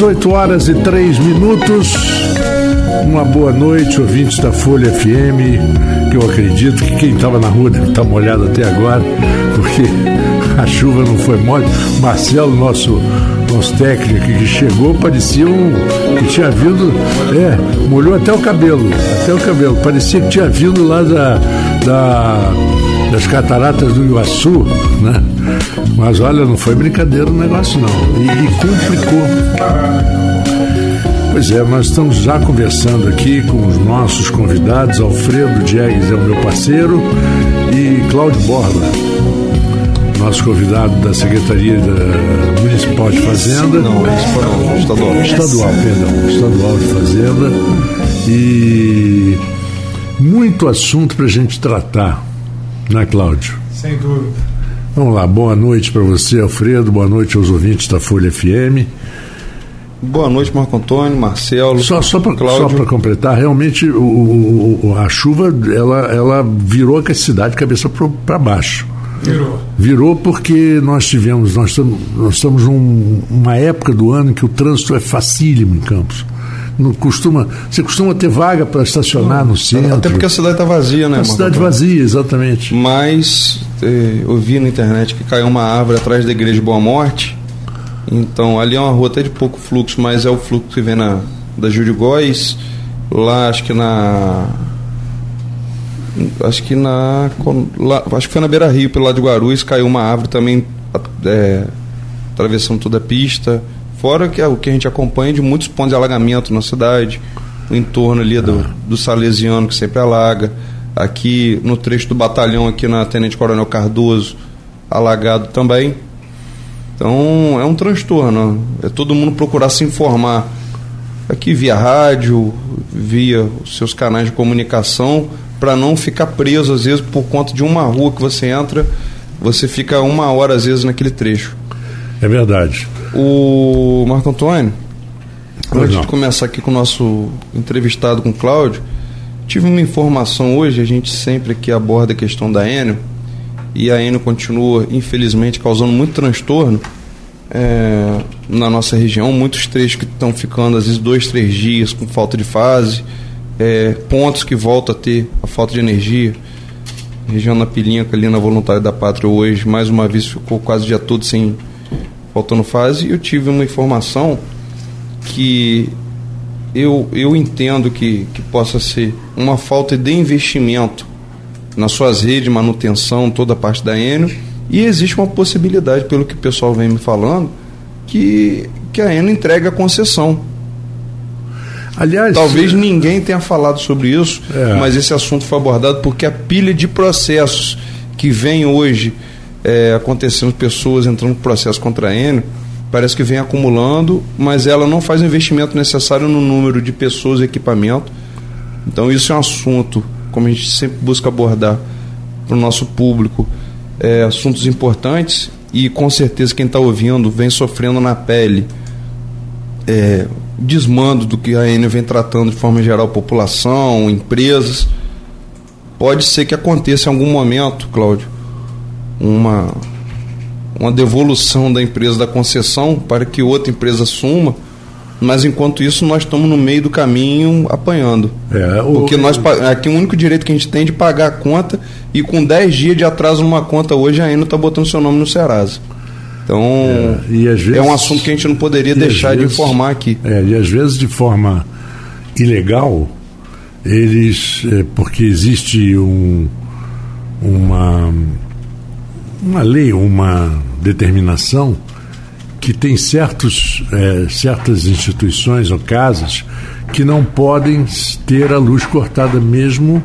18 horas e 3 minutos. Uma boa noite, ouvintes da Folha FM, que eu acredito que quem estava na rua deve estar molhado até agora, porque a chuva não foi mole. Marcelo, nosso, nosso técnico que chegou, parecia um. que tinha vindo. É, molhou até o cabelo. Até o cabelo. Parecia que tinha vindo lá da. da das cataratas do Iguaçu, né? Mas olha, não foi brincadeira o negócio não. E, e complicou. Pois é, nós estamos já conversando aqui com os nossos convidados. Alfredo Diegues é o meu parceiro e Cláudio Borba, nosso convidado da Secretaria da Municipal de Fazenda. Não, não, estadual. Estadual, perdão, estadual de Fazenda. E muito assunto para a gente tratar, né, Cláudio? Sem dúvida. Vamos lá, boa noite para você, Alfredo, boa noite aos ouvintes da Folha FM. Boa noite, Marco Antônio, Marcelo. Só, só para completar, realmente o, o, a chuva ela, ela virou a cidade de cabeça para baixo. Virou. Virou porque nós tivemos, nós estamos, nós estamos num, uma época do ano em que o trânsito é facílimo em Campos. Não costuma, você costuma ter vaga para estacionar no centro. Até porque a cidade está vazia, né? A cidade vazia, exatamente. Mas eh, eu vi na internet que caiu uma árvore atrás da igreja de Boa Morte. Então ali é uma rua até de pouco fluxo, mas é o fluxo que vem na, da de Góis. Lá acho que na. Acho que na. Lá, acho que foi na Beira Rio, pelo lado de Guarulhos, caiu uma árvore também, é, atravessando toda a pista. Fora que é o que a gente acompanha de muitos pontos de alagamento na cidade, o entorno ali do, do Salesiano, que sempre alaga. Aqui no trecho do batalhão, aqui na Tenente Coronel Cardoso, alagado também. Então é um transtorno. É todo mundo procurar se informar aqui via rádio, via os seus canais de comunicação, para não ficar preso, às vezes, por conta de uma rua que você entra, você fica uma hora, às vezes, naquele trecho. É verdade. O Marco Antônio, pois antes não. de começar aqui com o nosso entrevistado com o Cláudio, tive uma informação hoje, a gente sempre aqui aborda a questão da Enio, e a Enio continua, infelizmente, causando muito transtorno é, na nossa região, muitos trechos que estão ficando, às vezes, dois, três dias com falta de fase, é, pontos que voltam a ter a falta de energia. Região na Pilinca, ali na Voluntária da Pátria, hoje, mais uma vez, ficou quase o dia todo sem faltando fase. Eu tive uma informação que eu, eu entendo que, que possa ser uma falta de investimento nas suas redes de manutenção, toda a parte da Enio. E existe uma possibilidade, pelo que o pessoal vem me falando, que, que a Enio entregue a concessão Aliás, talvez ninguém tenha falado sobre isso, é. mas esse assunto foi abordado porque a pilha de processos que vem hoje é, acontecendo, pessoas entrando com processo contra a Enio, parece que vem acumulando, mas ela não faz o investimento necessário no número de pessoas e equipamento. Então isso é um assunto, como a gente sempre busca abordar para o nosso público, é, assuntos importantes e com certeza quem está ouvindo vem sofrendo na pele é, desmando do que a Enel vem tratando de forma geral população, empresas. Pode ser que aconteça em algum momento, Cláudio, uma, uma devolução da empresa da concessão para que outra empresa assuma, mas enquanto isso nós estamos no meio do caminho apanhando. É, o, Porque nós aqui o único direito que a gente tem é de pagar a conta e com 10 dias de atraso numa conta hoje a Enel está botando seu nome no Serasa. Então, é, vezes, é um assunto que a gente não poderia deixar vezes, de informar aqui. É, e às vezes de forma ilegal, eles, é, porque existe um, uma, uma lei, uma determinação que tem certos, é, certas instituições ou casas que não podem ter a luz cortada mesmo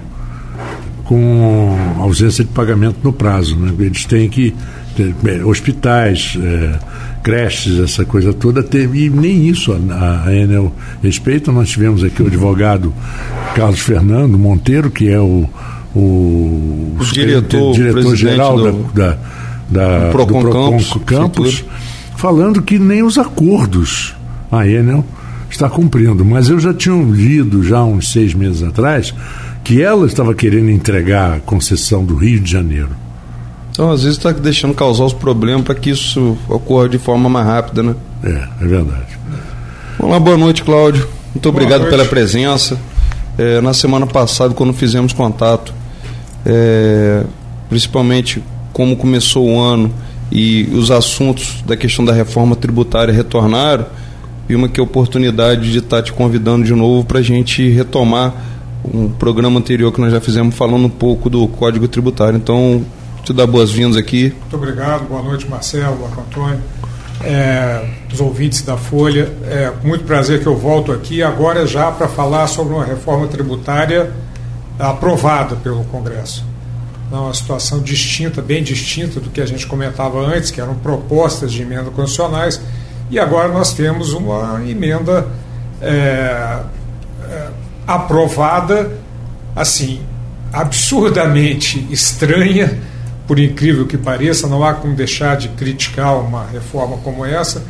com ausência de pagamento no prazo. Né? Eles têm que hospitais, é, creches, essa coisa toda, e nem isso a, a Enel respeita. Nós tivemos aqui o advogado Carlos Fernando Monteiro, que é o, o, o diretor, diretor geral do, da, da, do Procon, do Procon Campos, Campos falando que nem os acordos a Enel está cumprindo. Mas eu já tinha lido, já uns seis meses atrás, que ela estava querendo entregar a concessão do Rio de Janeiro então, às vezes, está deixando causar os problemas para que isso ocorra de forma mais rápida, né? É, é verdade. Olá, boa noite, Cláudio. Muito obrigado noite. pela presença. É, na semana passada, quando fizemos contato, é, principalmente como começou o ano e os assuntos da questão da reforma tributária retornaram, vi uma que oportunidade de estar te convidando de novo para a gente retomar um programa anterior que nós já fizemos falando um pouco do Código Tributário. Então, te dar boas-vindas aqui. Muito obrigado, boa noite, Marcelo, Marco Antônio, é, os ouvintes da Folha. É muito prazer que eu volto aqui agora já para falar sobre uma reforma tributária aprovada pelo Congresso. Uma situação distinta, bem distinta do que a gente comentava antes, que eram propostas de emenda constitucionais, e agora nós temos uma emenda é, é, aprovada, assim, absurdamente estranha, por incrível que pareça, não há como deixar de criticar uma reforma como essa,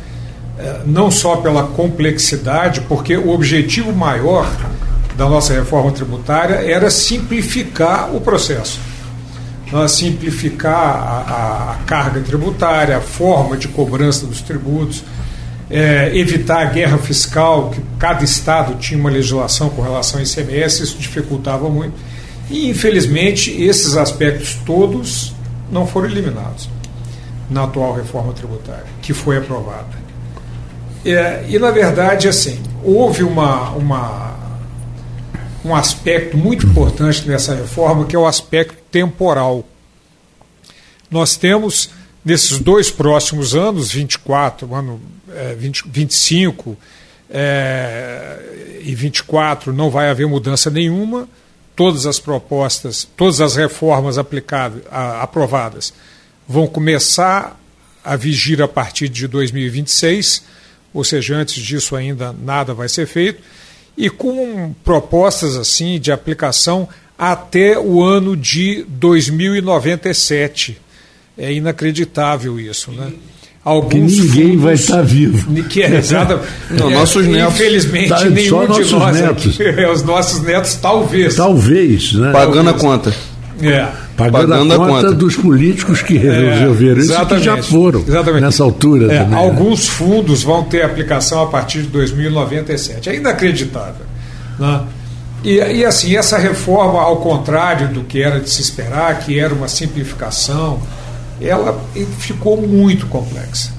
é, não só pela complexidade, porque o objetivo maior da nossa reforma tributária era simplificar o processo. Simplificar a, a, a carga tributária, a forma de cobrança dos tributos, é, evitar a guerra fiscal, que cada estado tinha uma legislação com relação ao ICMS, isso dificultava muito. E, infelizmente, esses aspectos todos não foram eliminados na atual reforma tributária, que foi aprovada. É, e, na verdade, assim, houve uma, uma, um aspecto muito importante nessa reforma, que é o aspecto temporal. Nós temos, nesses dois próximos anos, 24, ano é, 20, 25 é, e 24, não vai haver mudança nenhuma todas as propostas, todas as reformas aplicadas, a, aprovadas vão começar a vigir a partir de 2026, ou seja, antes disso ainda nada vai ser feito, e com propostas assim de aplicação até o ano de 2097. É inacreditável isso, né? Alguns que ninguém fundos, vai estar vivo. Que é, exato, Não, nossos netos. Infelizmente, tá, nenhum de nós. Netos. Aqui, os nossos netos, talvez. Talvez, né? Pagando talvez. a conta. É. Pagando, Pagando a, conta a, conta dos políticos que resolveram é, isso que já foram exatamente. nessa altura. É, também, né? alguns né? fundos vão ter aplicação a partir de 2097. É inacreditável. Né? E, e assim, essa reforma, ao contrário do que era de se esperar, que era uma simplificação, ela ficou muito complexa.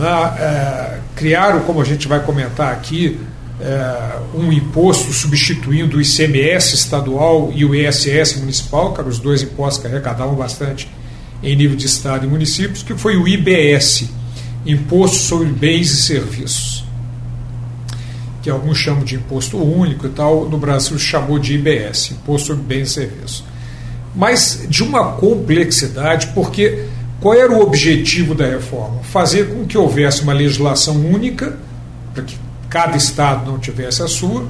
É, criaram, como a gente vai comentar aqui, é, um imposto substituindo o ICMS estadual e o ISS municipal, que eram os dois impostos que arrecadavam bastante em nível de estado e municípios, que foi o IBS, Imposto sobre Bens e Serviços, que alguns chamam de imposto único e tal, no Brasil chamou de IBS, Imposto sobre Bens e Serviços mas de uma complexidade, porque qual era o objetivo da reforma? Fazer com que houvesse uma legislação única, para que cada Estado não tivesse a sua,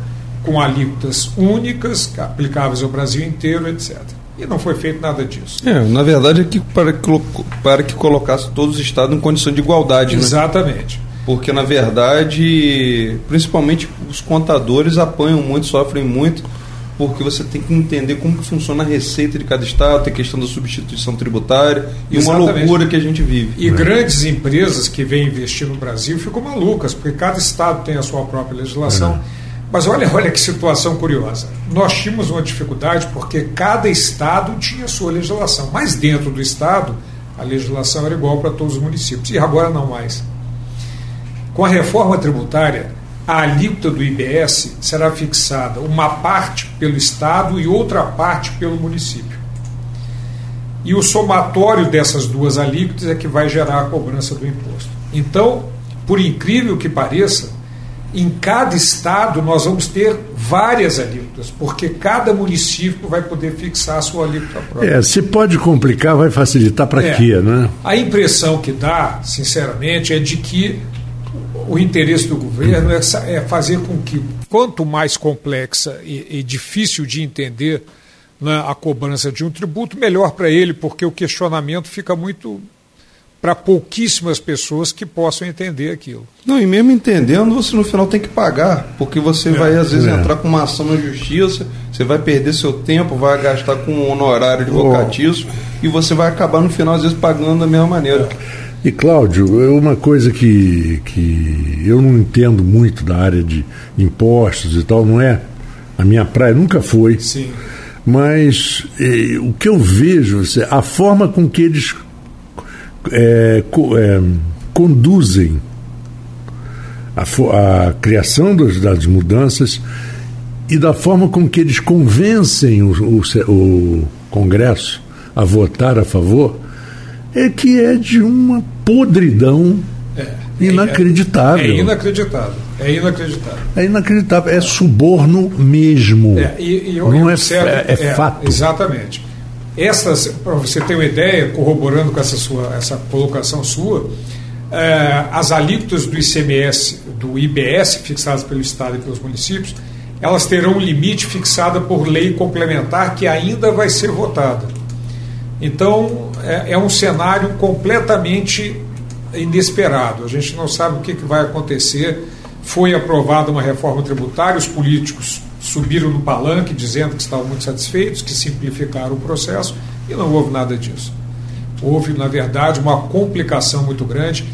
com alíquotas únicas, aplicáveis ao Brasil inteiro, etc. E não foi feito nada disso. É, na verdade, é que para, que para que colocasse todos os Estados em condição de igualdade. Né? Exatamente. Né? Porque, na verdade, principalmente os contadores apanham muito, sofrem muito porque você tem que entender como que funciona a receita de cada estado, tem a questão da substituição tributária e Exatamente. uma loucura que a gente vive. E né? grandes empresas que vêm investir no Brasil ficam malucas, porque cada estado tem a sua própria legislação. É. Mas olha, olha que situação curiosa. Nós tínhamos uma dificuldade porque cada estado tinha a sua legislação, mas dentro do estado a legislação era igual para todos os municípios e agora não mais. Com a reforma tributária, a alíquota do IBS será fixada uma parte pelo Estado e outra parte pelo município. E o somatório dessas duas alíquotas é que vai gerar a cobrança do imposto. Então, por incrível que pareça, em cada estado nós vamos ter várias alíquotas, porque cada município vai poder fixar a sua alíquota própria. É, se pode complicar, vai facilitar para é, quê, né? A impressão que dá, sinceramente, é de que o interesse do governo é, é, fazer com que, quanto mais complexa e, e difícil de entender né, a cobrança de um tributo, melhor para ele, porque o questionamento fica muito, para pouquíssimas pessoas que possam entender aquilo. Não, e mesmo entendendo, você no final tem que pagar, porque você é, vai às vezes é. entrar com uma ação na justiça, você vai perder seu tempo, vai gastar com um honorário advocatício oh. e você vai acabar no final às vezes pagando da mesma maneira. E Cláudio, é uma coisa que, que eu não entendo muito da área de impostos e tal, não é? A minha praia nunca foi. Sim. Mas eh, o que eu vejo, a forma com que eles é, é, conduzem a, a criação das, das, mudanças e da forma com que eles convencem o, o, o Congresso a votar a favor, é que é de uma podridão é, inacreditável. É, é, inacreditável. É inacreditável. É inacreditável. É suborno mesmo. É, e, e eu, Não eu é, observo, é, é, fato. Exatamente. Essas, para você ter uma ideia, corroborando com essa sua essa colocação sua, é, as alíquotas do ICMS, do IBS, fixadas pelo Estado e pelos municípios, elas terão um limite fixado por lei complementar que ainda vai ser votada. Então, é, é um cenário completamente inesperado. A gente não sabe o que, que vai acontecer. Foi aprovada uma reforma tributária, os políticos subiram no palanque dizendo que estavam muito satisfeitos, que simplificaram o processo, e não houve nada disso. Houve, na verdade, uma complicação muito grande.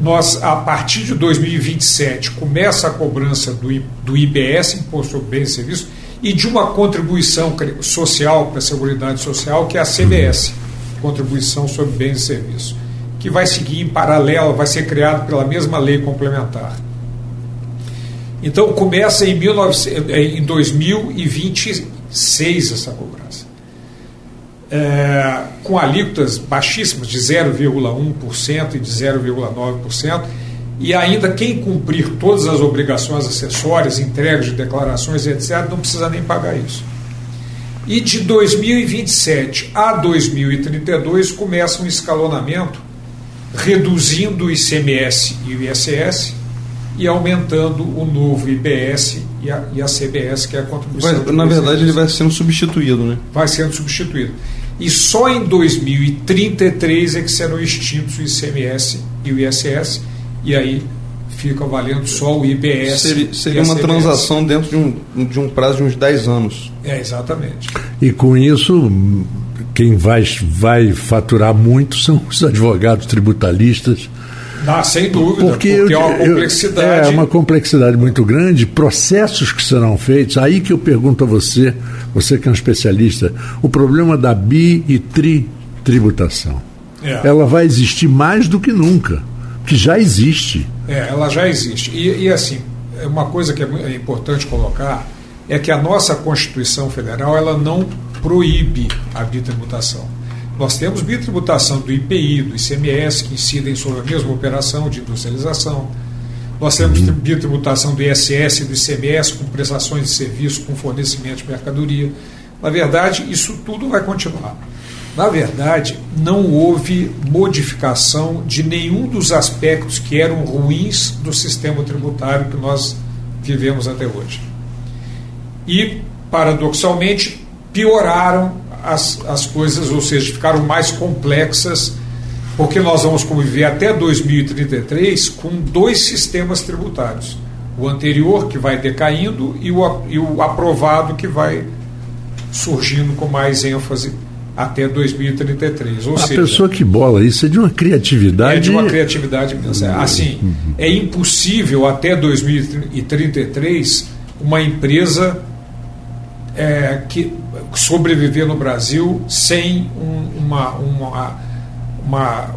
Nós, a partir de 2027, começa a cobrança do, do IBS, Imposto sobre Bens e Serviços, e de uma contribuição social para a Seguridade Social, que é a CBS, Contribuição sobre Bens e Serviços, que vai seguir em paralelo, vai ser criado pela mesma lei complementar. Então começa em, 19, em 2026 essa cobrança. É, com alíquotas baixíssimas de 0,1% e de 0,9%, e ainda quem cumprir todas as obrigações acessórias, entregas de declarações, etc., não precisa nem pagar isso. E de 2027 a 2032 começa um escalonamento reduzindo o ICMS e o ISS e aumentando o novo IBS e a, e a CBS, que é a contribuição. Vai, na verdade, ele vai sendo substituído, né? Vai sendo substituído. E só em 2033 é que serão extintos o ICMS e o ISS, e aí fica valendo só o IBS. Seria, seria uma transação dentro de um, de um prazo de uns 10 anos. É, exatamente. E com isso, quem vai, vai faturar muito são os advogados tributalistas ah, sem dúvida, porque, porque eu, é uma complexidade. é uma complexidade muito grande, processos que serão feitos. Aí que eu pergunto a você, você que é um especialista, o problema da bi e tri tributação. É. Ela vai existir mais do que nunca, que já existe. É, ela já existe. E, e assim, é uma coisa que é, é importante colocar é que a nossa Constituição Federal ela não proíbe a bitributação. Nós temos bitributação do IPI, do ICMS, que incidem sobre a mesma operação de industrialização. Nós temos uhum. bitributação do ISS e do ICMS com prestações de serviço, com fornecimento de mercadoria. Na verdade, isso tudo vai continuar. Na verdade, não houve modificação de nenhum dos aspectos que eram ruins do sistema tributário que nós vivemos até hoje. E, paradoxalmente, pioraram as, as coisas, ou seja, ficaram mais complexas, porque nós vamos conviver até 2033 com dois sistemas tributários. O anterior, que vai decaindo, e o, e o aprovado, que vai surgindo com mais ênfase até 2033. Ou a seja, pessoa que bola isso é de uma criatividade. É de uma criatividade imensa. Assim, uhum. é impossível até 2033 uma empresa é, que sobreviver no Brasil sem um, uma, uma, uma,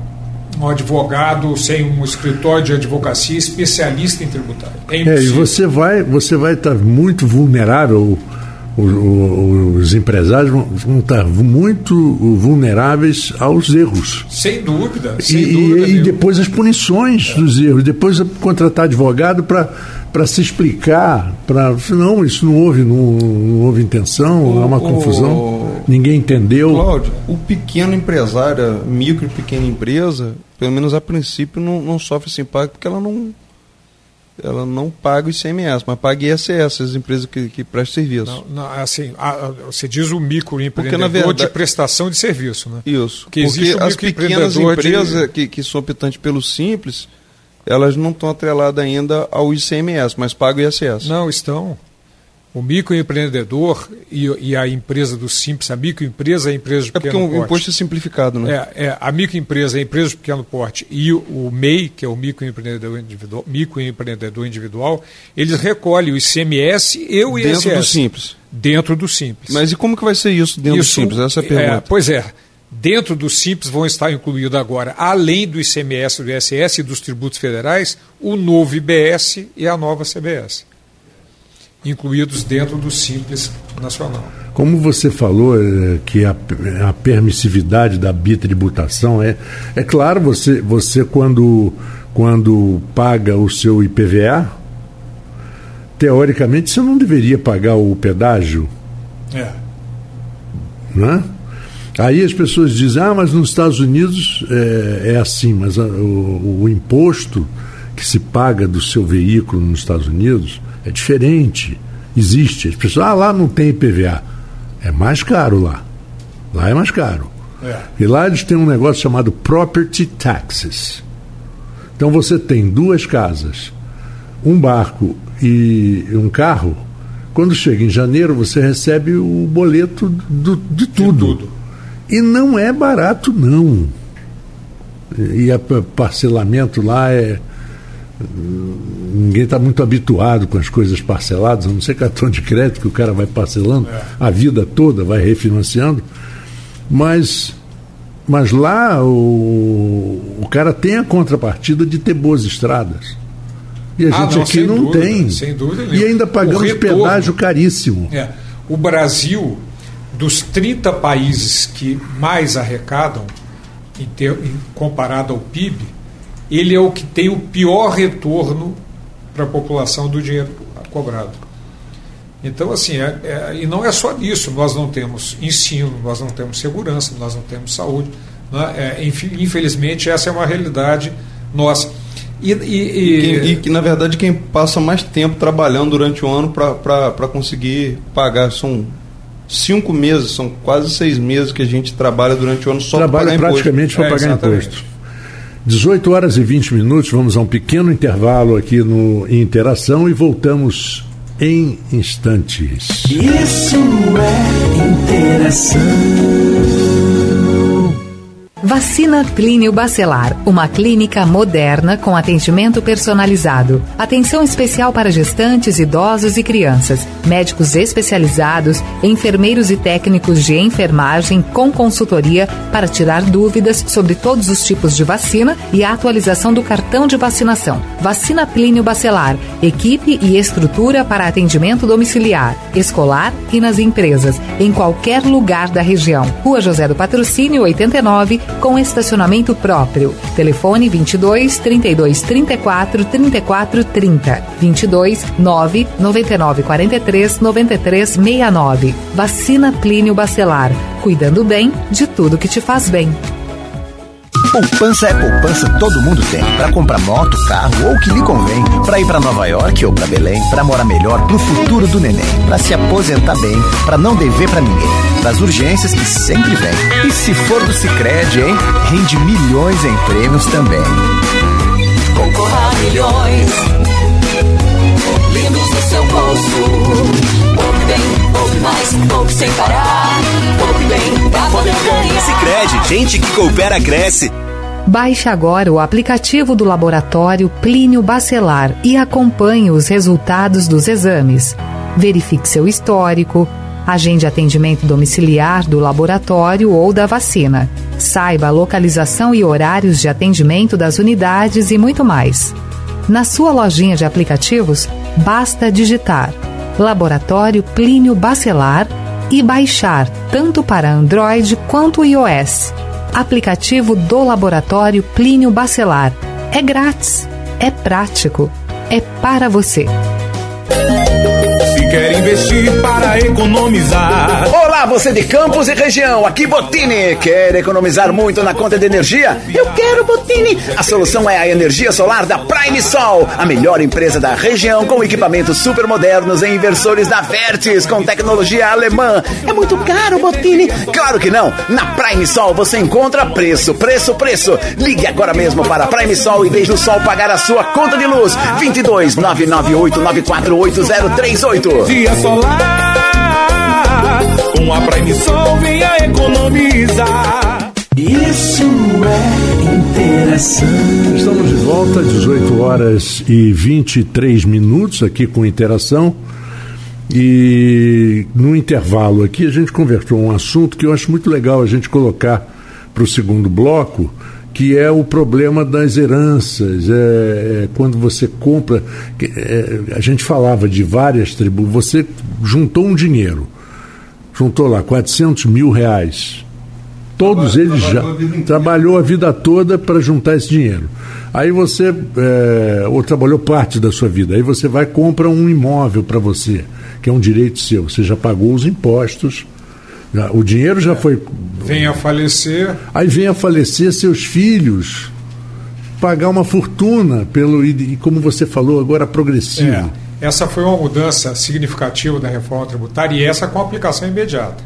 um advogado, sem um escritório de advocacia especialista em tributário. É, é e você vai você vai estar muito vulnerável os, empresários vão estar muito vulneráveis aos erros. Sem dúvida. Sem e, dúvida e depois as punições é. dos erros. Depois contratar advogado para para se explicar, para não, isso não houve, não, não houve intenção, o, é uma confusão, o, ninguém entendeu. Cláudio, o pequeno empresário, micro e pequena empresa, pelo menos a princípio, não, não sofre esse impacto porque ela não ela não paga o ICMS, mas paga ISS, as empresas que, que prestam serviço. Não, não, assim, a, a, você diz o microempreendedor verdade, de prestação de serviço, né? Isso. Porque, porque as pequenas empresas de... que, que são optantes pelo Simples, elas não estão atreladas ainda ao ICMS, mas pagam o ISS. Não, estão. O microempreendedor e, e, a empresa do Simples, a microempresa é a empresa de pequeno porte. É porque o imposto é simplificado, né? É, é, a microempresa é a empresa de pequeno porte e o, o MEI, que é o microempreendedor individual, microempreendedor individual, eles recolhem o ICMS e o ISS. Dentro do Simples. Dentro do Simples. Mas e como que vai ser isso dentro isso, do Simples? Essa é a pergunta. É, pois é. Dentro do Simples vão estar incluídos agora, além do ICMS, do ISS e dos tributos federais, o novo IBS e a nova CBS incluídos dentro do Simples Nacional. Como você falou é, que a, a, permissividade da bitributação é, é claro, você, você quando, quando paga o seu IPVA, teoricamente você não deveria pagar o pedágio. É. Né? Aí as pessoas dizem, ah, mas nos Estados Unidos é, é assim, mas a, o, o imposto que se paga do seu veículo nos Estados Unidos é diferente. Existe. As pessoas, ah, lá não tem IPVA. É mais caro lá. Lá é mais caro. É. E lá eles têm um negócio chamado property taxes. Então você tem duas casas, um barco e um carro. Quando chega em janeiro, você recebe o boleto do, de, tudo. de tudo. E não é barato, não. E o parcelamento lá é ninguém está muito habituado com as coisas parceladas, a não ser cartão de crédito que o cara vai parcelando é. a vida toda, vai refinanciando. Mas, mas lá o, o cara tem a contrapartida de ter boas estradas. E a ah, gente não, aqui não dúvida, tem. Sem dúvida E ainda pagamos pedágio caríssimo. É. O Brasil, dos 30 países que mais arrecadam, em ter, em, comparado ao PIB, ele é o que tem o pior retorno para a população do dinheiro cobrado. Então, assim, é, é, e não é só nisso, nós não temos ensino, nós não temos segurança, nós não temos saúde. Né? É, infelizmente, essa é uma realidade nossa. E, e, e, que, na verdade, quem passa mais tempo trabalhando durante o ano para conseguir pagar são cinco meses, são quase seis meses que a gente trabalha durante o ano só para pagar praticamente para é, pagar imposto. 18 horas e 20 minutos, vamos a um pequeno intervalo aqui no Interação e voltamos em instantes. Isso é interação. Vacina Clínio Bacelar, uma clínica moderna com atendimento personalizado. Atenção especial para gestantes, idosos e crianças. Médicos especializados, enfermeiros e técnicos de enfermagem com consultoria para tirar dúvidas sobre todos os tipos de vacina e a atualização do cartão de vacinação. Vacina Clínio Bacelar, equipe e estrutura para atendimento domiciliar, escolar e nas empresas, em qualquer lugar da região. Rua José do Patrocínio 89 com estacionamento próprio. Telefone 22 32 34 34 30 22 9 99 43 93 69. Vacina Plínio Bacelar. Cuidando bem de tudo que te faz bem. Poupança é poupança, todo mundo tem. Para comprar moto, carro ou o que lhe convém. Para ir para Nova York ou para Belém. Para morar melhor pro futuro do neném. Para se aposentar bem. Para não dever para ninguém. Das urgências que sempre vem. E se for do Cicred, hein? Rende milhões em prêmios também. Concorra milhões. Gente que coopera cresce. Baixe agora o aplicativo do laboratório Plínio Bacelar e acompanhe os resultados dos exames. Verifique seu histórico, agende atendimento domiciliar do laboratório ou da vacina. Saiba a localização e horários de atendimento das unidades e muito mais. Na sua lojinha de aplicativos, basta digitar Laboratório Plínio Bacelar e baixar tanto para Android quanto iOS aplicativo do Laboratório Plínio Bacelar. É grátis, é prático, é para você quer investir para economizar. Olá, você de Campos e região, aqui Botini. Quer economizar muito na conta de energia? Eu quero Botini. A solução é a energia solar da Prime Sol, a melhor empresa da região com equipamentos super modernos e inversores da Vertes com tecnologia alemã. É muito caro, Botini? Claro que não. Na Prime Sol você encontra preço, preço, preço. Ligue agora mesmo para a Prime Sol e deixe o sol pagar a sua conta de luz. 22 998 948038. Dia solar, com a Prime Sol venha economizar. Isso é interação. Estamos de volta, 18 horas e 23 minutos aqui com interação. E no intervalo aqui a gente conversou um assunto que eu acho muito legal a gente colocar para o segundo bloco, que é o problema das heranças. É, é quando você compra. É, a gente falava de várias tribos, você juntou um dinheiro, juntou lá 400 mil reais. Todos eles já trabalhou a vida toda para juntar esse dinheiro. Aí você, é, ou trabalhou parte da sua vida, aí você vai compra um imóvel para você, que é um direito seu. Você já pagou os impostos, o dinheiro já foi. Vem a falecer. Aí vem a falecer seus filhos. Pagar uma fortuna pelo. E como você falou agora, progressivo. É, essa foi uma mudança significativa da reforma tributária e essa com aplicação imediata.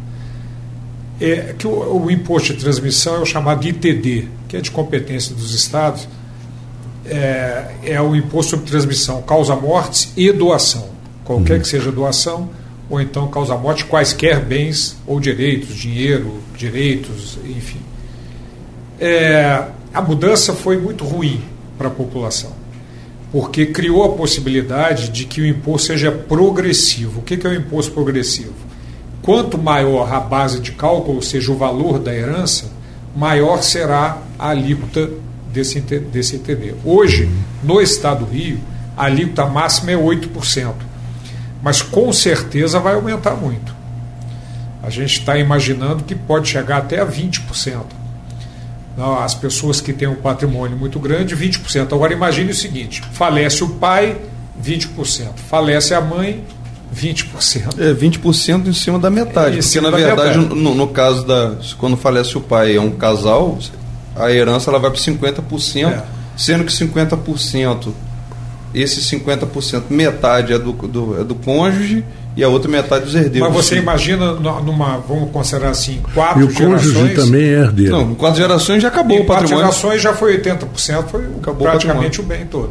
É que o, o imposto de transmissão é o chamado ITD, que é de competência dos estados. É, é o imposto sobre transmissão, causa mortes e doação. Qualquer uhum. que seja doação, ou então causa morte quaisquer bens ou direitos, dinheiro, direitos, enfim. É, a mudança foi muito ruim para a população, porque criou a possibilidade de que o imposto seja progressivo. O que é o imposto progressivo? Quanto maior a base de cálculo, ou seja, o valor da herança, maior será a alíquota desse, desse ITD. Hoje, no estado do Rio, a alíquota máxima é 8% mas com certeza vai aumentar muito. A gente está imaginando que pode chegar até a 20%. Não, as pessoas que têm um patrimônio muito grande, 20%. Agora imagine o seguinte: falece o pai, 20%. Falece a mãe, 20%. É, 20% em cima da metade. Em porque, na verdade, no, no, caso da. Quando falece o pai é um casal, a herança ela vai para 50%, é. sendo que 50% esse 50%, metade é do, do, é do cônjuge e a outra metade dos herdeiros. Mas você imagina numa, vamos considerar assim, quatro e o gerações. cônjuge também é herdeiro. Não, quatro gerações já acabou em o patrimônio. Quatro gerações já foi 80%, foi acabou praticamente o, o bem todo.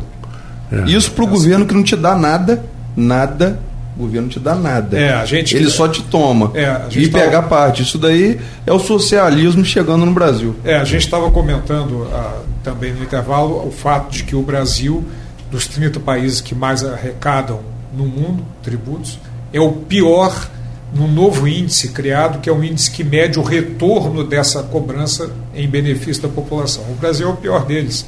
É. Isso para o é governo assim. que não te dá nada, nada, o governo não te dá nada. É, a gente, Ele só te toma é, e tava... pega a parte. Isso daí é o socialismo chegando no Brasil. É, a gente estava comentando ah, também no intervalo o fato de que o Brasil dos 30 países que mais arrecadam no mundo tributos, é o pior no novo índice criado, que é um índice que mede o retorno dessa cobrança em benefício da população. O Brasil é o pior deles.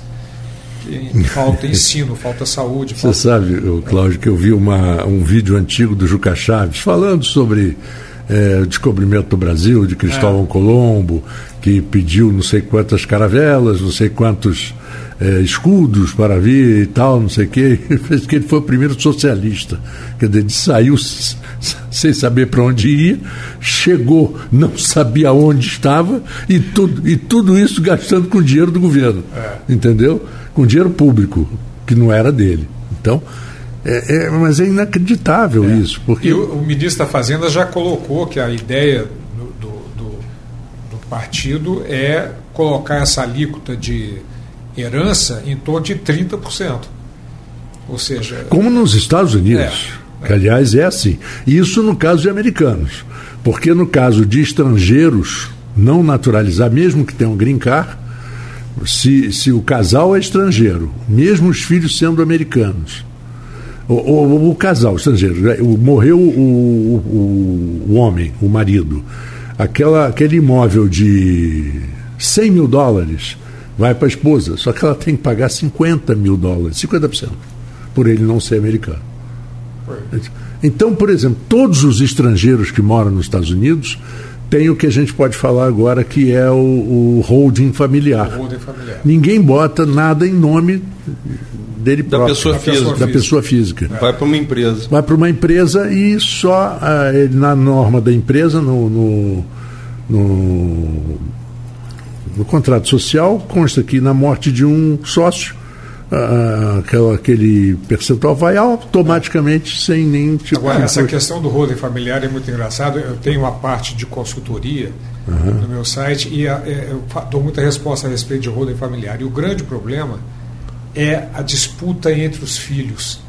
Falta ensino, falta saúde. Falta... Você sabe, Cláudio, que eu vi uma, um vídeo antigo do Juca Chaves falando sobre é, o descobrimento do Brasil, de Cristóvão é. Colombo, que pediu não sei quantas caravelas, não sei quantos é, escudos para vir e tal, não sei o quê. Fez que ele foi o primeiro socialista. Quer dizer, ele saiu sem saber para onde ia, chegou, não sabia onde estava e tudo, e tudo isso gastando com dinheiro do governo. É. Entendeu? Com dinheiro público, que não era dele. Então. É, é, mas é inacreditável é. isso. Porque... E o, o, ministro da Fazenda já colocou que a ideia do, do, do, do partido é colocar essa alíquota de herança em torno de 30%. Ou seja. Como nos Estados Unidos. É, que, aliás, é assim. Isso no caso de americanos. Porque no caso de estrangeiros não naturalizar, mesmo que tenham green card, se, se o casal é estrangeiro, mesmo os filhos sendo americanos, o, o, o casal estrangeiro, né, morreu o, o, o homem, o marido, aquela, aquele imóvel de 100 mil dólares vai para a esposa, só que ela tem que pagar 50 mil dólares, 50%, por ele não ser americano. Então, por exemplo, todos os estrangeiros que moram nos Estados Unidos têm o que a gente pode falar agora que é o, o holding familiar. O holding familiar. Ninguém bota nada em nome dele da próprio. Pessoa da física. pessoa física. Da pessoa física. Vai para uma empresa. Vai para uma empresa e só ah, ele, na norma da empresa, no, no, no, no contrato social, consta que na morte de um sócio, ah, aquela- aquele percentual vai automaticamente sem nenhum tipo Agora, de essa questão do holding familiar é muito engraçado. Eu tenho uma parte de consultoria no meu site e a- é, eu dou muita resposta a respeito de holding familiar. E o grande problema é a disputa entre os filhos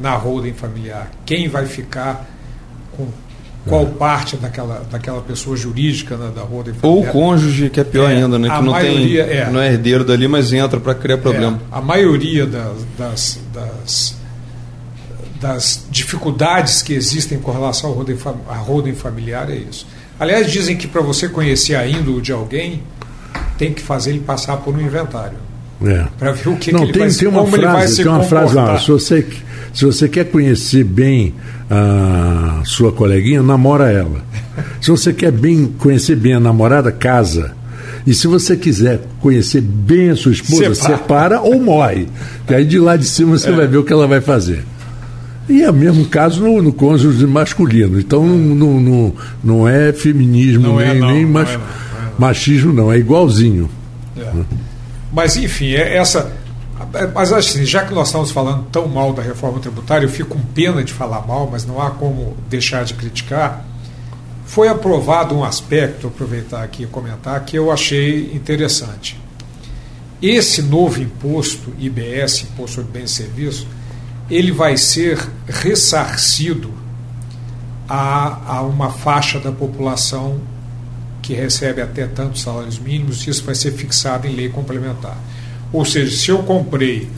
na holding familiar. Quem vai ficar com qual parte daquela, daquela pessoa jurídica né, da holding Ou o cônjuge, que é pior É, ainda, né? a Que não maioria tem. é. Não é herdeiro dali, mas entra para criar problema. É, a maioria das, das, das, das dificuldades que existem com relação ao holding, fam- à holding familiar é isso. Aliás, dizem que para você conhecer a índole de alguém, tem que fazer ele passar por um inventário. É. Para ver o que, Não, que ele tem, vai, tem uma como ele vai frase, se tem uma frase lá, comportar. se você, se você quer conhecer bem a sua coleguinha, namora ela. Se você quer bem conhecer bem a namorada, casa. E se você quiser conhecer bem a sua esposa, Separa. separa, ou morre. Que aí de lá de cima você vai ver o que ela vai fazer. E é o mesmo caso no, no cônjuge masculino. Então não, não, não é feminismo, Não é, nem, não, nem mach- é, não, não é, não. machismo, não. É igualzinho. É. Mas, enfim, é essa. É, Mas assim, já que nós estamos falando tão mal da reforma tributária, eu fico com pena de falar mal, mas não há como deixar de criticar. Foi aprovado um aspecto, aproveitar aqui e comentar, que eu achei interessante. Esse novo imposto, IBS, Imposto sobre Bens e Serviços, ele vai ser ressarcido a, a uma faixa da população que recebe até tantos salários mínimos, isso vai ser fixado em lei complementar. Ou seja, se eu comprei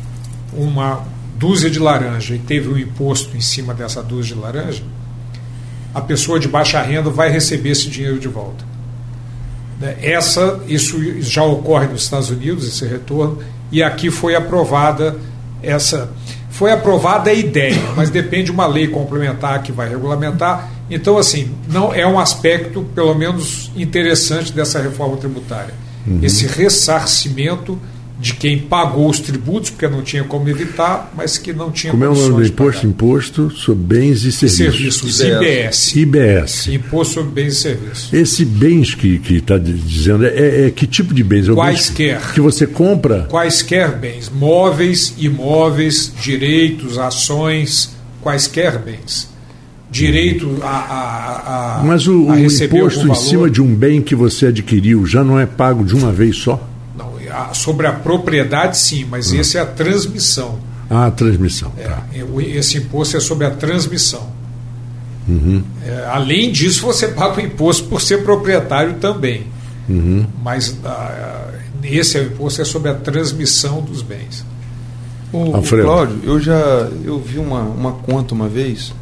uma dúzia de laranja e teve um imposto em cima dessa dúzia de laranja, a pessoa de baixa renda vai receber esse dinheiro de volta. Né, Essa, isso já ocorre nos Estados Unidos, esse retorno, e aqui foi aprovada essa. Foi aprovada a ideia, mas depende de uma lei complementar que vai regulamentar. Então, assim, não é um aspecto, pelo menos, interessante dessa reforma tributária. Esse ressarcimento de quem pagou os tributos, porque não tinha como evitar, mas que não tinha Como é o nome do imposto? pagar. Imposto sobre bens e serviços. Serviços, IBS. IBS. Imposto sobre bens e serviços. Esse bens que está dizendo, é, é que tipo de bens? É Quaisquer. Que você compra? quaisquer bens, móveis, imóveis, direitos, ações, quaisquer bens. Direito a, a, a, Mas o, a o imposto algum em cima de um bem que você adquiriu já não é pago de uma vez só? A- sobre a propriedade, sim, mas Hum. esse é a transmissão. Ah, a transmissão. É, tá. o- esse imposto é sobre a transmissão. Uhum. É, além disso, você paga o imposto por ser proprietário também. Uhum. Mas ah, esse é o imposto é sobre a transmissão dos bens. O, o. Cláudio, eu já eu vi uma, uma conta uma vez,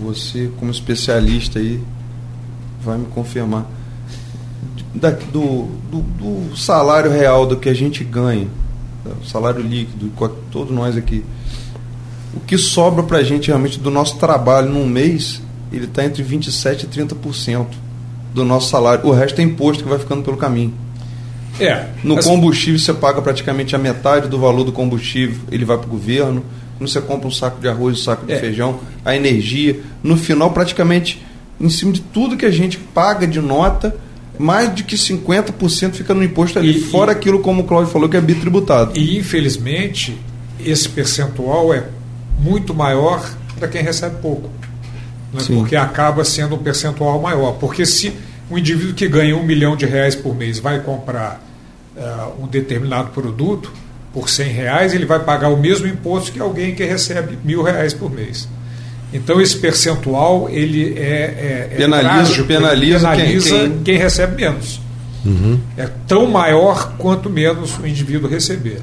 você como especialista aí vai me confirmar, da, do, do, do salário real do que a gente ganha, o salário líquido, todos nós aqui, o que sobra para a gente realmente do nosso trabalho num mês, ele está entre 27% e 30% do nosso salário. O resto é imposto que vai ficando pelo caminho. É, No mas- combustível você paga praticamente a metade do valor do combustível, ele vai para o governo. Quando você compra um saco de arroz, um saco de É. feijão, a energia. No final, praticamente, em cima de tudo que a gente paga de nota, mais de que 50% fica no imposto ali. E- fora e- aquilo, como o Cláudio falou, que é bitributado. E infelizmente esse percentual é muito maior para quem recebe pouco. né? Porque acaba sendo um percentual maior. Porque se um indivíduo que ganha um milhão de reais por mês vai comprar ah, um determinado produto por 100 reais, ele vai pagar o mesmo imposto que alguém que recebe mil reais por mês. Então esse percentual ele é, é, é Penaliza- trágico, ele penaliza quem- penaliza quem- quem recebe menos. É tão maior quanto menos o indivíduo receber.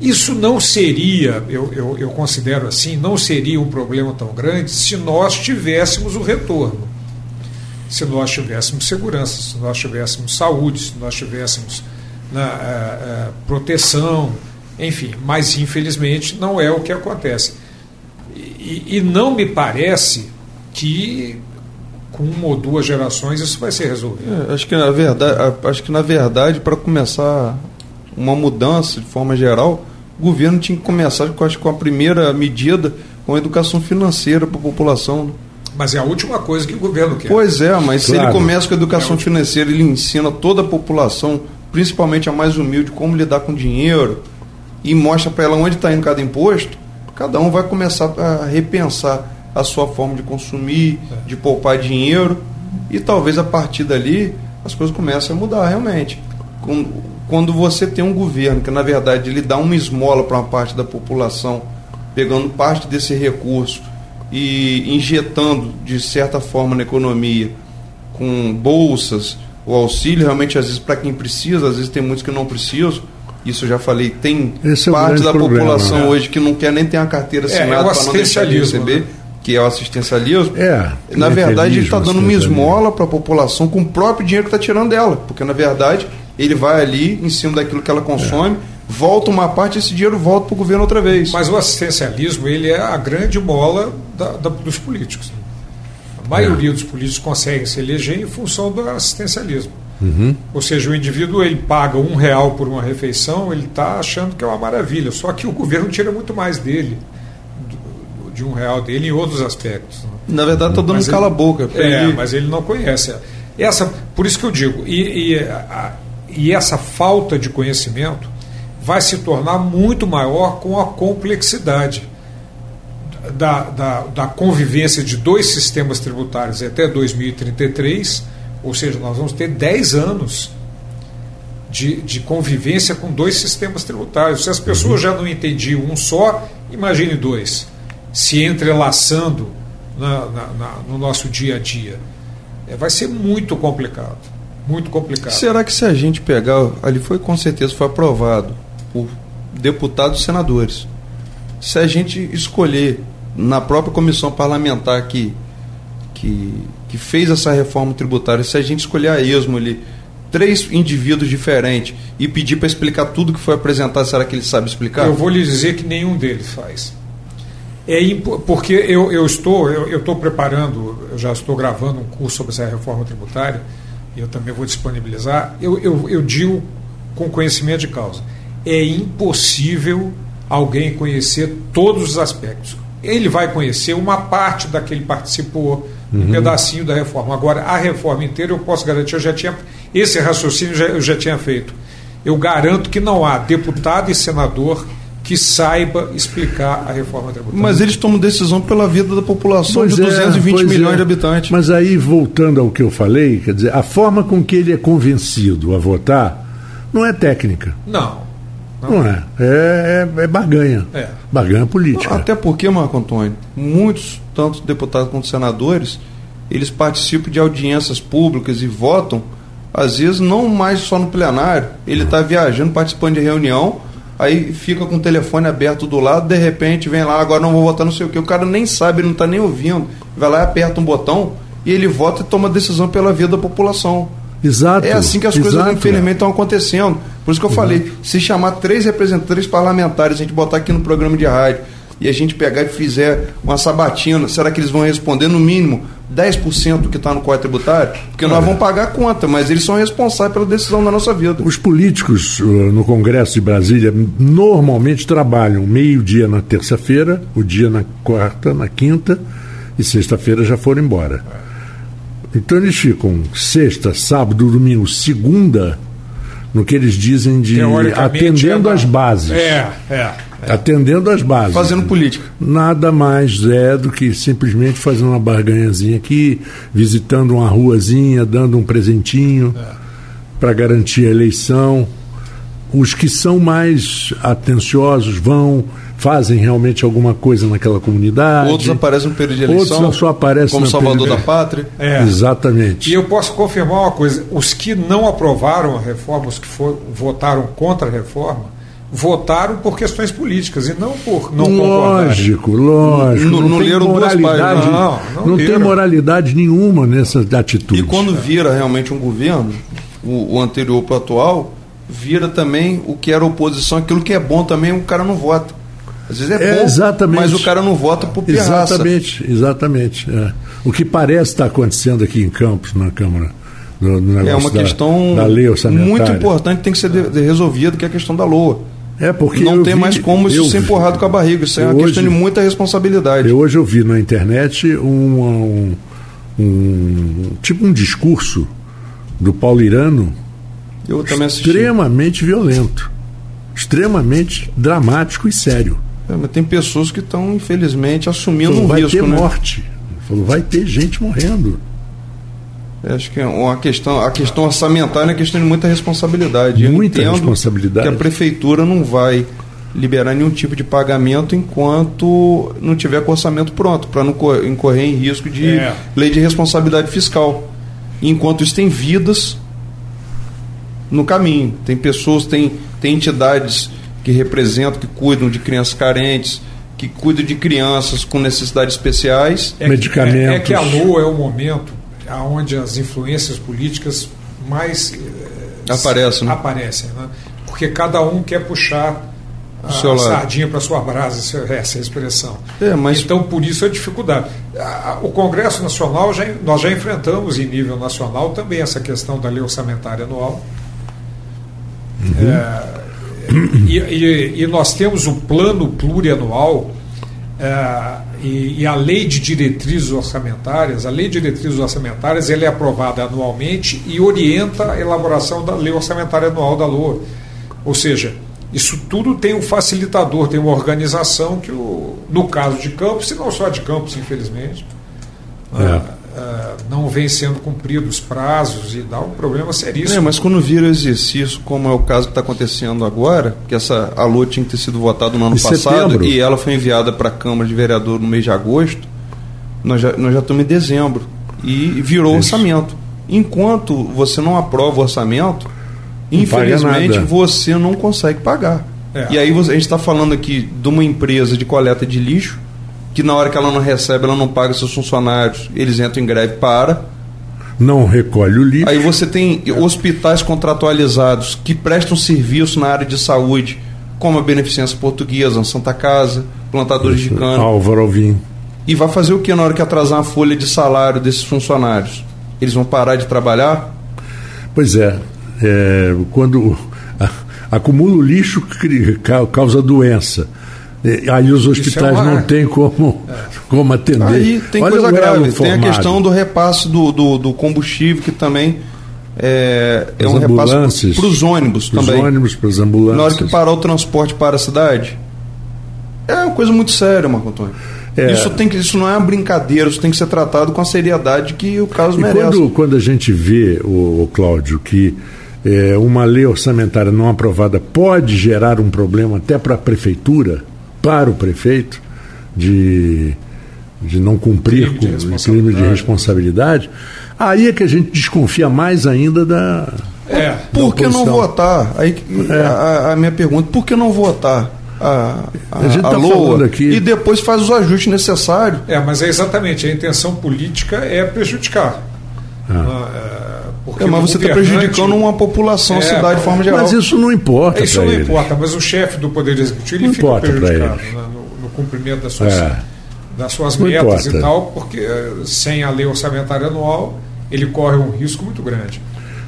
Isso não seria, eu, eu, eu considero assim, não seria um problema tão grande se nós tivéssemos o retorno. Se nós tivéssemos segurança, se nós tivéssemos saúde, se nós tivéssemos né, eh, eh, proteção, enfim. Mas, infelizmente, não é o que acontece. E, e não me parece que com uma ou duas gerações isso vai ser resolvido. É, acho que na verdade, acho que na verdade para começar uma mudança de forma geral, o governo tinha que começar com, acho, com a primeira medida com a educação financeira para a população. Mas é a última coisa que o governo quer. Pois é, mas claro. se ele começa com a educação é financeira, ele ensina toda a população, principalmente a mais humilde, como lidar com dinheiro e mostra para ela onde está indo cada imposto, cada um vai começar a repensar a sua forma de consumir, é. de poupar dinheiro e talvez a partir dali as coisas comecem a mudar realmente. Quando você tem um governo que na verdade ele dá uma esmola para uma parte da população, pegando parte desse recurso e injetando de certa forma na economia com bolsas, o auxílio realmente às vezes para quem precisa, às vezes tem muitos que não precisam isso eu já falei, tem Esse parte é da problema, população né? hoje que não quer nem ter uma carteira É, assinada é o para não deixar de assistencialismo, receber, né? que é o assistencialismo. É, na verdade, ele está dando uma esmola para a população com o próprio dinheiro que está tirando dela, porque na verdade ele vai ali em cima daquilo que ela consome, volta uma parte esse dinheiro volta para o governo outra vez. Mas o assistencialismo ele é a grande mola da- da- dos políticos. A maioria dos políticos conseguem se eleger em função do assistencialismo. Ou seja, o indivíduo ele paga um real por uma refeição, ele está achando que é uma maravilha. Só que o governo tira muito mais dele, de um real dele, em outros aspectos. na verdade, está dando Mas um cala-boca. pra É, ele- mas ele não conhece. Essa, por isso que eu digo, e, e, a- e essa falta de conhecimento vai se tornar muito maior com a complexidade da, da, da convivência de dois sistemas tributários até 2033, ou seja, nós vamos ter 10 anos de, de convivência com dois sistemas tributários. Se as pessoas já não entendiam um só, imagine dois, se entrelaçando na- na- na- no nosso dia a dia. É, vai ser muito complicado. Muito complicado. Será que se a gente pegar, ali foi com certeza foi aprovado por deputados e senadores. Se a gente escolher na própria comissão parlamentar que, que, que fez essa reforma tributária, se a gente escolher a esmo ali três indivíduos diferentes e pedir para explicar tudo que foi apresentado, será que ele sabe explicar? Eu vou lhe dizer que nenhum deles faz. É porque eu, eu estou eu, eu estou preparando, eu já estou gravando um curso sobre essa reforma tributária e eu também vou disponibilizar. Eu, eu, eu digo com conhecimento de causa, é impossível alguém conhecer todos os aspectos. Ele vai conhecer uma parte da que participou, um pedacinho da reforma. Agora, a reforma inteira, eu posso garantir, eu já tinha esse raciocínio já- eu já tinha feito. Eu garanto que não há deputado e senador que saiba explicar a reforma tributária. Mas eles tomam decisão pela vida da população Pois de é, 220 pois milhões é. de habitantes. Mas aí, voltando ao que eu falei, quer dizer, a forma com que ele é convencido a votar não é técnica. Não. Não é. É, é, é barganha. É. Barganha política. Até porque, Marco Antônio, muitos, tanto deputados quanto senadores, eles participam de audiências públicas e votam, às vezes não mais só no plenário. Ele está viajando, participando de reunião, aí fica com o telefone aberto do lado, de repente vem lá, agora não vou votar não sei o que. O cara nem sabe, ele não está nem ouvindo. Vai lá e aperta um botão e ele vota e toma decisão pela vida da população. Exato. É assim que as coisas, exato. infelizmente, estão acontecendo. Por isso que eu falei, se chamar três representantes, parlamentares, a gente botar aqui no programa de rádio e a gente pegar e fizer uma sabatina, será que eles vão responder no mínimo 10% do que está no Código Tributário? Porque nós Olha. vamos pagar a conta, mas eles são responsáveis pela decisão da nossa vida. Os políticos uh, no Congresso de Brasília normalmente trabalham meio-dia na terça-feira, o dia na quarta, na quinta e sexta-feira já foram embora. Então eles ficam sexta, sábado, domingo, segunda, no que eles dizem de atendendo é às bases. É, é. Atendendo às bases. Fazendo política. Nada mais é do que simplesmente fazendo uma barganhazinha aqui, visitando uma ruazinha, dando um presentinho para garantir a eleição. Os que são mais atenciosos vão, fazem realmente alguma coisa naquela comunidade. Outros aparecem no período de eleição. Outros só aparecem como Salvador período- da Pátria. É. Exatamente. E eu posso confirmar uma coisa: os que não aprovaram a reforma, os que for- votaram contra a reforma, votaram por questões políticas e não por não concordarem. Lógico, lógico. Não- não tem leram duas páginas. Não, não não tem moralidade nenhuma nessa atitude. E quando vira realmente um governo, o, o anterior para o atual, vira também o que era oposição, aquilo que é bom também, o cara não vota. Às vezes é, É, bom, exatamente. mas o cara não vota por pirraça. Exatamente, exatamente. é. O que parece estar acontecendo aqui em Campos, na Câmara, no, no É negócio uma da, questão da muito importante que tem que ser de- de resolvida, que é a questão da LOA. É porque não tem vi, mais como isso ser empurrado com a barriga. Isso é uma hoje, questão de muita responsabilidade. Eu, hoje eu vi na internet um, um, um tipo um discurso do Paulo Irano extremamente violento, extremamente dramático e sério. É, mas tem pessoas que estão, infelizmente, assumindo Falou, um vai risco. Vai ter né? morte. Falou, vai ter gente morrendo. É, acho que é uma questão, a questão orçamentária é questão de muita responsabilidade. Muita responsabilidade. Que a prefeitura não vai liberar nenhum tipo de pagamento enquanto não tiver com o orçamento pronto, para não incorrer em risco de é. lei de responsabilidade fiscal. Enquanto isso tem vidas no caminho. Tem pessoas, tem, tem entidades que representam, que cuidam de crianças carentes, que cuidam de crianças com necessidades especiais. É medicamentos. É, é que a LOA é o momento onde as influências políticas mais eh, aparecem, né? aparecem né? porque cada um quer puxar a, a sardinha para sua brasa, essa é a expressão. É, mas... Então, por isso a dificuldade. O Congresso Nacional, já, nós já enfrentamos em nível nacional também essa questão da lei orçamentária anual. Uhum. É, e, e, e, nós temos o plano plurianual é, e, e, a lei de diretrizes orçamentárias. A lei de diretrizes orçamentárias ele é aprovada anualmente e orienta a elaboração da lei orçamentária anual da LOA. Ou seja, isso tudo tem um facilitador, tem uma organização que, o, no caso de Campos, e não só de Campos, infelizmente, é. Uh, uh, não vem sendo cumpridos os prazos e dá um problema seríssimo. É, mas quando vira exercício, como é o caso que está acontecendo agora, que essa alô tinha que ter sido votada no ano em passado setembro. e ela foi enviada para a Câmara de Vereador no mês de agosto, nós já, nós já estamos em dezembro e virou Isso. orçamento. Enquanto você não aprova o orçamento, infelizmente você não consegue pagar. É. E aí você, a gente está falando aqui de uma empresa de coleta de lixo que na hora que ela não recebe, ela não paga seus funcionários, eles entram em greve para. Não recolhe o lixo. Aí você tem hospitais contratualizados que prestam serviço na área de saúde, como a Beneficência Portuguesa, a Santa Casa, plantadores Isso, de cana. Álvaro Alvim. E vai fazer o que na hora que atrasar a folha de salário desses funcionários? Eles vão parar de trabalhar? Pois é. é quando acumula o lixo, causa doença Aí os hospitais é não têm como, é. como atender. Aí tem Olha coisa grave. Tem a questão do repasse do, do, do combustível, que também é, é um repasse para os ônibus pros também. ônibus, para as ambulâncias. Na hora que parar o transporte para a cidade. É uma coisa muito séria, Marco Antônio. É. Isso, tem que, isso não é uma brincadeira, isso tem que ser tratado com a seriedade que o caso e merece. Quando, quando a gente vê, o, o Cláudio, que é, uma lei orçamentária não aprovada pode gerar um problema até para a prefeitura, para o prefeito de, de não cumprir crime com o crime de responsabilidade, aí é que a gente desconfia mais ainda da. É, por que não votar? Aí, é. a, a, minha pergunta, por que não votar? A, a, a, gente tá LOA aqui. e depois faz os ajustes necessários. É, mas é exatamente, a intenção política é prejudicar. Ah. É, mas você está prejudicando uma população, a é, cidade de forma geral. Mas isso não importa. Isso não importa, mas o chefe do Poder Executivo ele fica prejudicado né, no, no, cumprimento das suas, é. das suas metas importa. e tal, porque eh, sem a lei orçamentária anual ele corre um risco muito grande.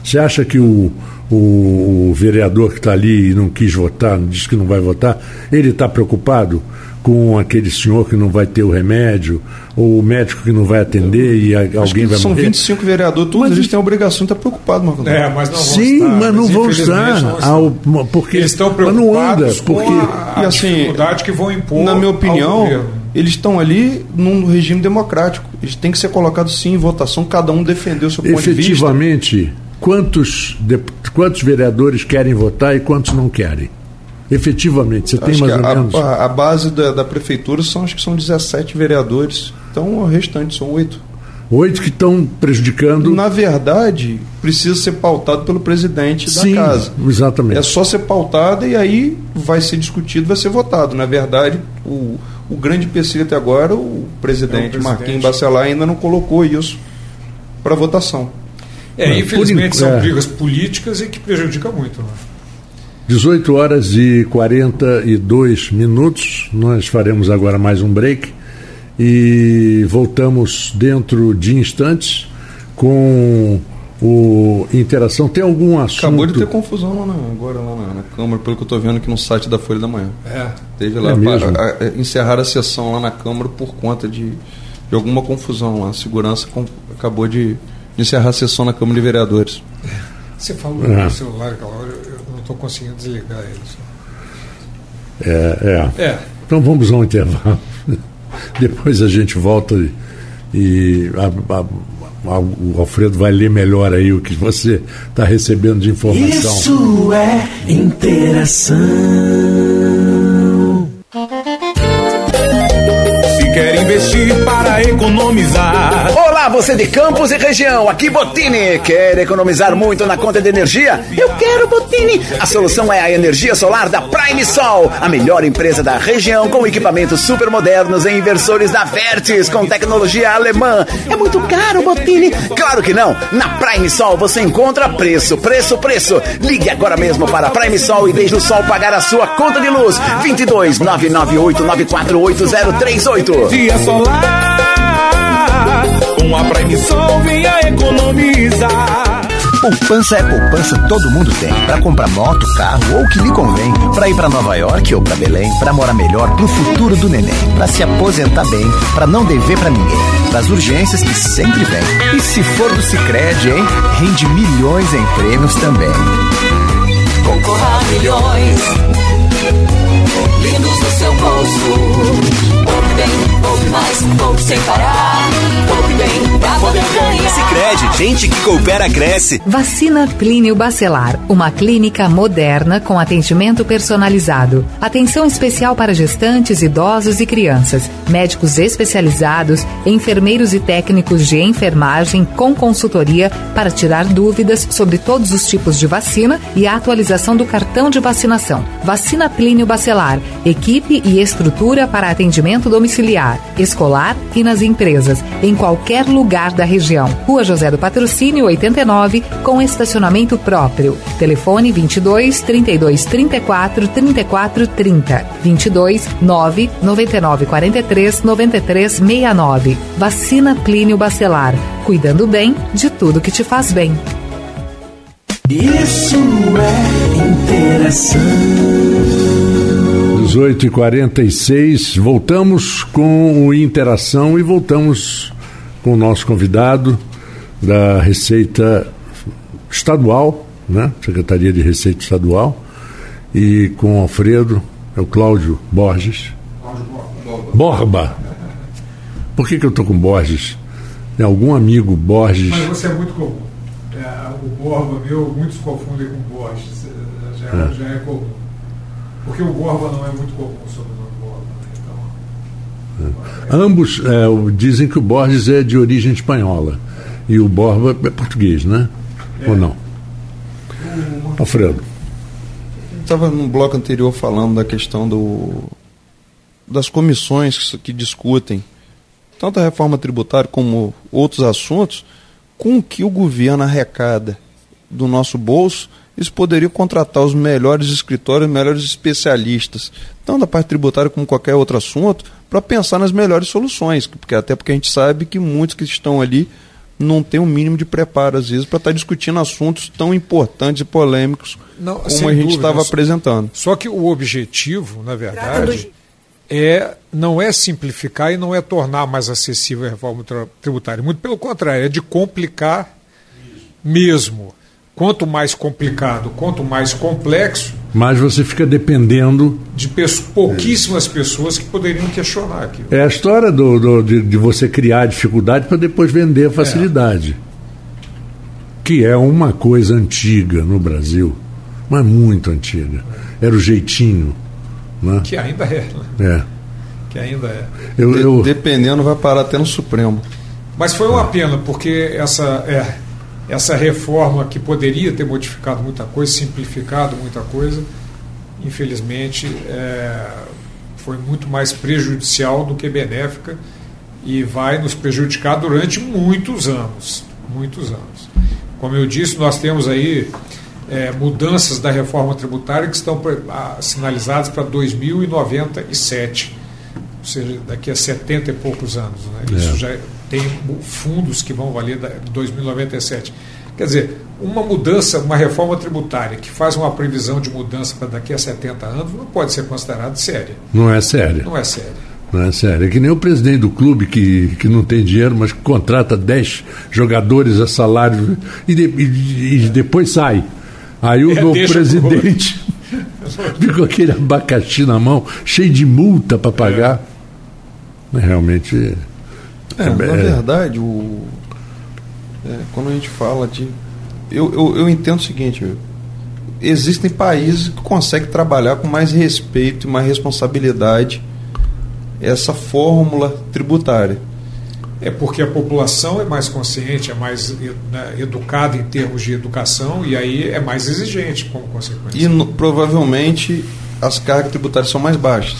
Você acha que o, o, o vereador que está ali e não quis votar, diz que não vai votar, ele está preocupado com aquele senhor que não vai ter o remédio, ou o médico que não vai atender e a, alguém vai são morrer. São 25 vereadores, todos mas, eles têm a obrigação de estar preocupados, Marco É, mas não Sim, vão estar, mas não vão estar. Ao, porque, eles estão preocupados porque, com a, a e assim, dificuldade que vão impor. Na minha opinião, eles estão ali num regime democrático. Eles têm que ser colocados sim em votação, cada um defender o seu ponto de vista. Efetivamente, quantos, quantos vereadores querem votar e quantos não querem? Efetivamente, você tem mais ou a, menos. A, a base da, da, prefeitura são, acho que são 17 vereadores. Então o restante são oito. Oito que estão prejudicando. Na verdade, precisa ser pautado pelo presidente Sim, da casa. Exatamente. É só ser pautado e aí vai ser discutido, vai ser votado. Na verdade, o, o grande PC até agora, o presidente, é o presidente. Marquinhos Bacelar ainda não colocou isso para votação. É, infelizmente são é. brigas políticas e que prejudicam muito. Né? 18 horas e 42 minutos. Nós faremos agora mais um break e voltamos dentro de instantes com o Interação tem algum assunto. Acabou de ter confusão lá na, agora lá na, na, Câmara, pelo que eu estou vendo aqui no site da Folha da Manhã. É. Teve lá, é para, a, a, encerrar a sessão lá na Câmara por conta de, de alguma confusão lá. A segurança com, acabou de, de, encerrar a sessão na Câmara de Vereadores. Você falou é. no celular aquela hora, estou conseguindo desligar ele. É, é, é. Então vamos a um intervalo. Depois a gente volta e, e a, a, o Alfredo vai ler melhor aí o que você está recebendo de informação. Isso é interação. Se quer investir para economizar você de Campos e região, aqui Botini. Quer economizar muito na conta de energia? Eu quero Botini. A solução é a energia solar da Prime Sol, a melhor empresa da região com equipamentos super modernos e inversores da Vertis com tecnologia alemã. É muito caro, Botini? Claro que não. Na Prime Sol você encontra preço, preço, preço. Ligue agora mesmo para a Prime Sol e deixe o sol pagar a sua conta de luz. 22 998 9488038. Dia solar com a Prime Sol venha economizar. Poupança é poupança, todo mundo tem. Para comprar moto, carro ou o que lhe convém. Para ir para Nova York ou para Belém. Para morar melhor pro futuro do neném. Para se aposentar bem. Para não dever para ninguém. Para as urgências que sempre vem. E se for do Cicred, hein? Rende milhões em prêmios também. Concorra a milhões. Lindos no seu bolso bem, poupe mais, poupe sem parar. Poupe bem, pra poder Sicredi, gente que coopera cresce. Vacina Clínio Bacelar, uma clínica moderna com atendimento personalizado. Atenção especial para gestantes, idosos e crianças. Médicos especializados, enfermeiros e técnicos de enfermagem com consultoria para tirar dúvidas sobre todos os tipos de vacina e a atualização do cartão de vacinação. Vacina Plínio Bacelar, equipe e estrutura para atendimento domiciliar, escolar e nas empresas, em qualquer lugar da região. Rua José do Patrocínio 89, com estacionamento próprio. Telefone 22 32 34 34 30. 22 9 99 43 93 69. Vacina Plínio Bacelar. Cuidando bem de tudo que te faz bem. Isso é interação. 18h46, voltamos com o Interação e voltamos com o nosso convidado da Receita Estadual, né? Secretaria de Receita Estadual, e com o Alfredo, é o Cláudio Borges. Borba. Por que, que eu estou com Borges? Tem algum amigo Borges? Mas você é muito comum. É, o Borba meu, muitos confundem com Borges. Já, é. já é comum. Porque o Borba não é muito comum o sobrenome Borba. Né? Então, é. Ambos é, dizem que o Borges é de origem espanhola e o Borba é português, né? É. Ou não? Alfredo. Estava no bloco anterior falando da questão do, das comissões que discutem tanto a reforma tributária como outros assuntos, com que o governo arrecada do nosso bolso eles poderiam contratar os melhores escritórios, os melhores especialistas, tanto da parte tributária como qualquer outro assunto, para pensar nas melhores soluções, porque até porque a gente sabe que muitos que estão ali não têm o um mínimo de preparo, às vezes, para estar tá discutindo assuntos tão importantes e polêmicos não, como a gente estava apresentando. Só que o objetivo, na verdade, é não é simplificar e não é tornar mais acessível a reforma tributária. Muito pelo contrário, é de complicar mesmo quanto mais complicado, quanto mais complexo. Mas você fica dependendo. De pouquíssimas pessoas que poderiam questionar aquilo. É a história do, do de, de, você criar dificuldade para depois vender a facilidade. É. Que é uma coisa antiga no Brasil, mas muito antiga. Era o jeitinho. Né? Que ainda é. Né? É. Que ainda é. Eu, eu... Dependendo, vai parar até no Supremo. Mas foi uma pena, porque essa. É, essa reforma que poderia ter modificado muita coisa, simplificado muita coisa, infelizmente é, foi muito mais prejudicial do que benéfica e vai nos prejudicar durante muitos anos, muitos anos. Como eu disse, nós temos aí é, mudanças da reforma tributária que estão sinalizadas para 2097, ou seja, daqui a 70 e poucos anos. Né? Isso é. já tem fundos que vão valer de 2097. Quer dizer, uma mudança, uma reforma tributária que faz uma previsão de mudança para daqui a 70 anos não pode ser considerada séria. Não é séria. Não é séria. Não é sério. É que nem o presidente do clube que, que não tem dinheiro, mas contrata 10 jogadores a salário e, de, e, e depois sai. Aí o É, deixa presidente fica com aquele abacaxi na mão, cheio de multa para pagar. É, Realmente. É, na verdade, o, é, quando a gente fala de. Eu, eu, eu entendo o seguinte: existem países que conseguem trabalhar com mais respeito e mais responsabilidade essa fórmula tributária. É porque a população é mais consciente, é mais né, educada em termos de educação e aí é mais exigente como consequência. E no- provavelmente as cargas tributárias são mais baixas.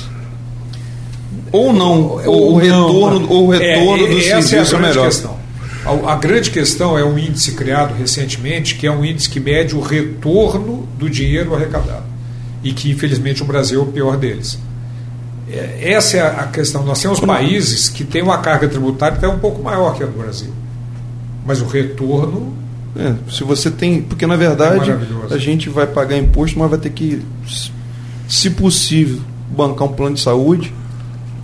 Ou não, ou o retorno, ou o retorno É, do essa é a serviço é, grande melhor. questão. A, a grande questão é um índice criado recentemente, que é um índice que mede o retorno do dinheiro arrecadado. E que, infelizmente, o Brasil é o pior deles. É, essa é a a questão. Nós temos países que têm uma carga tributária até um pouco maior que a do Brasil. Mas o retorno É, se você tem. Porque na verdade maravilhoso. a gente vai pagar imposto, mas vai ter que, se possível, bancar um plano de saúde.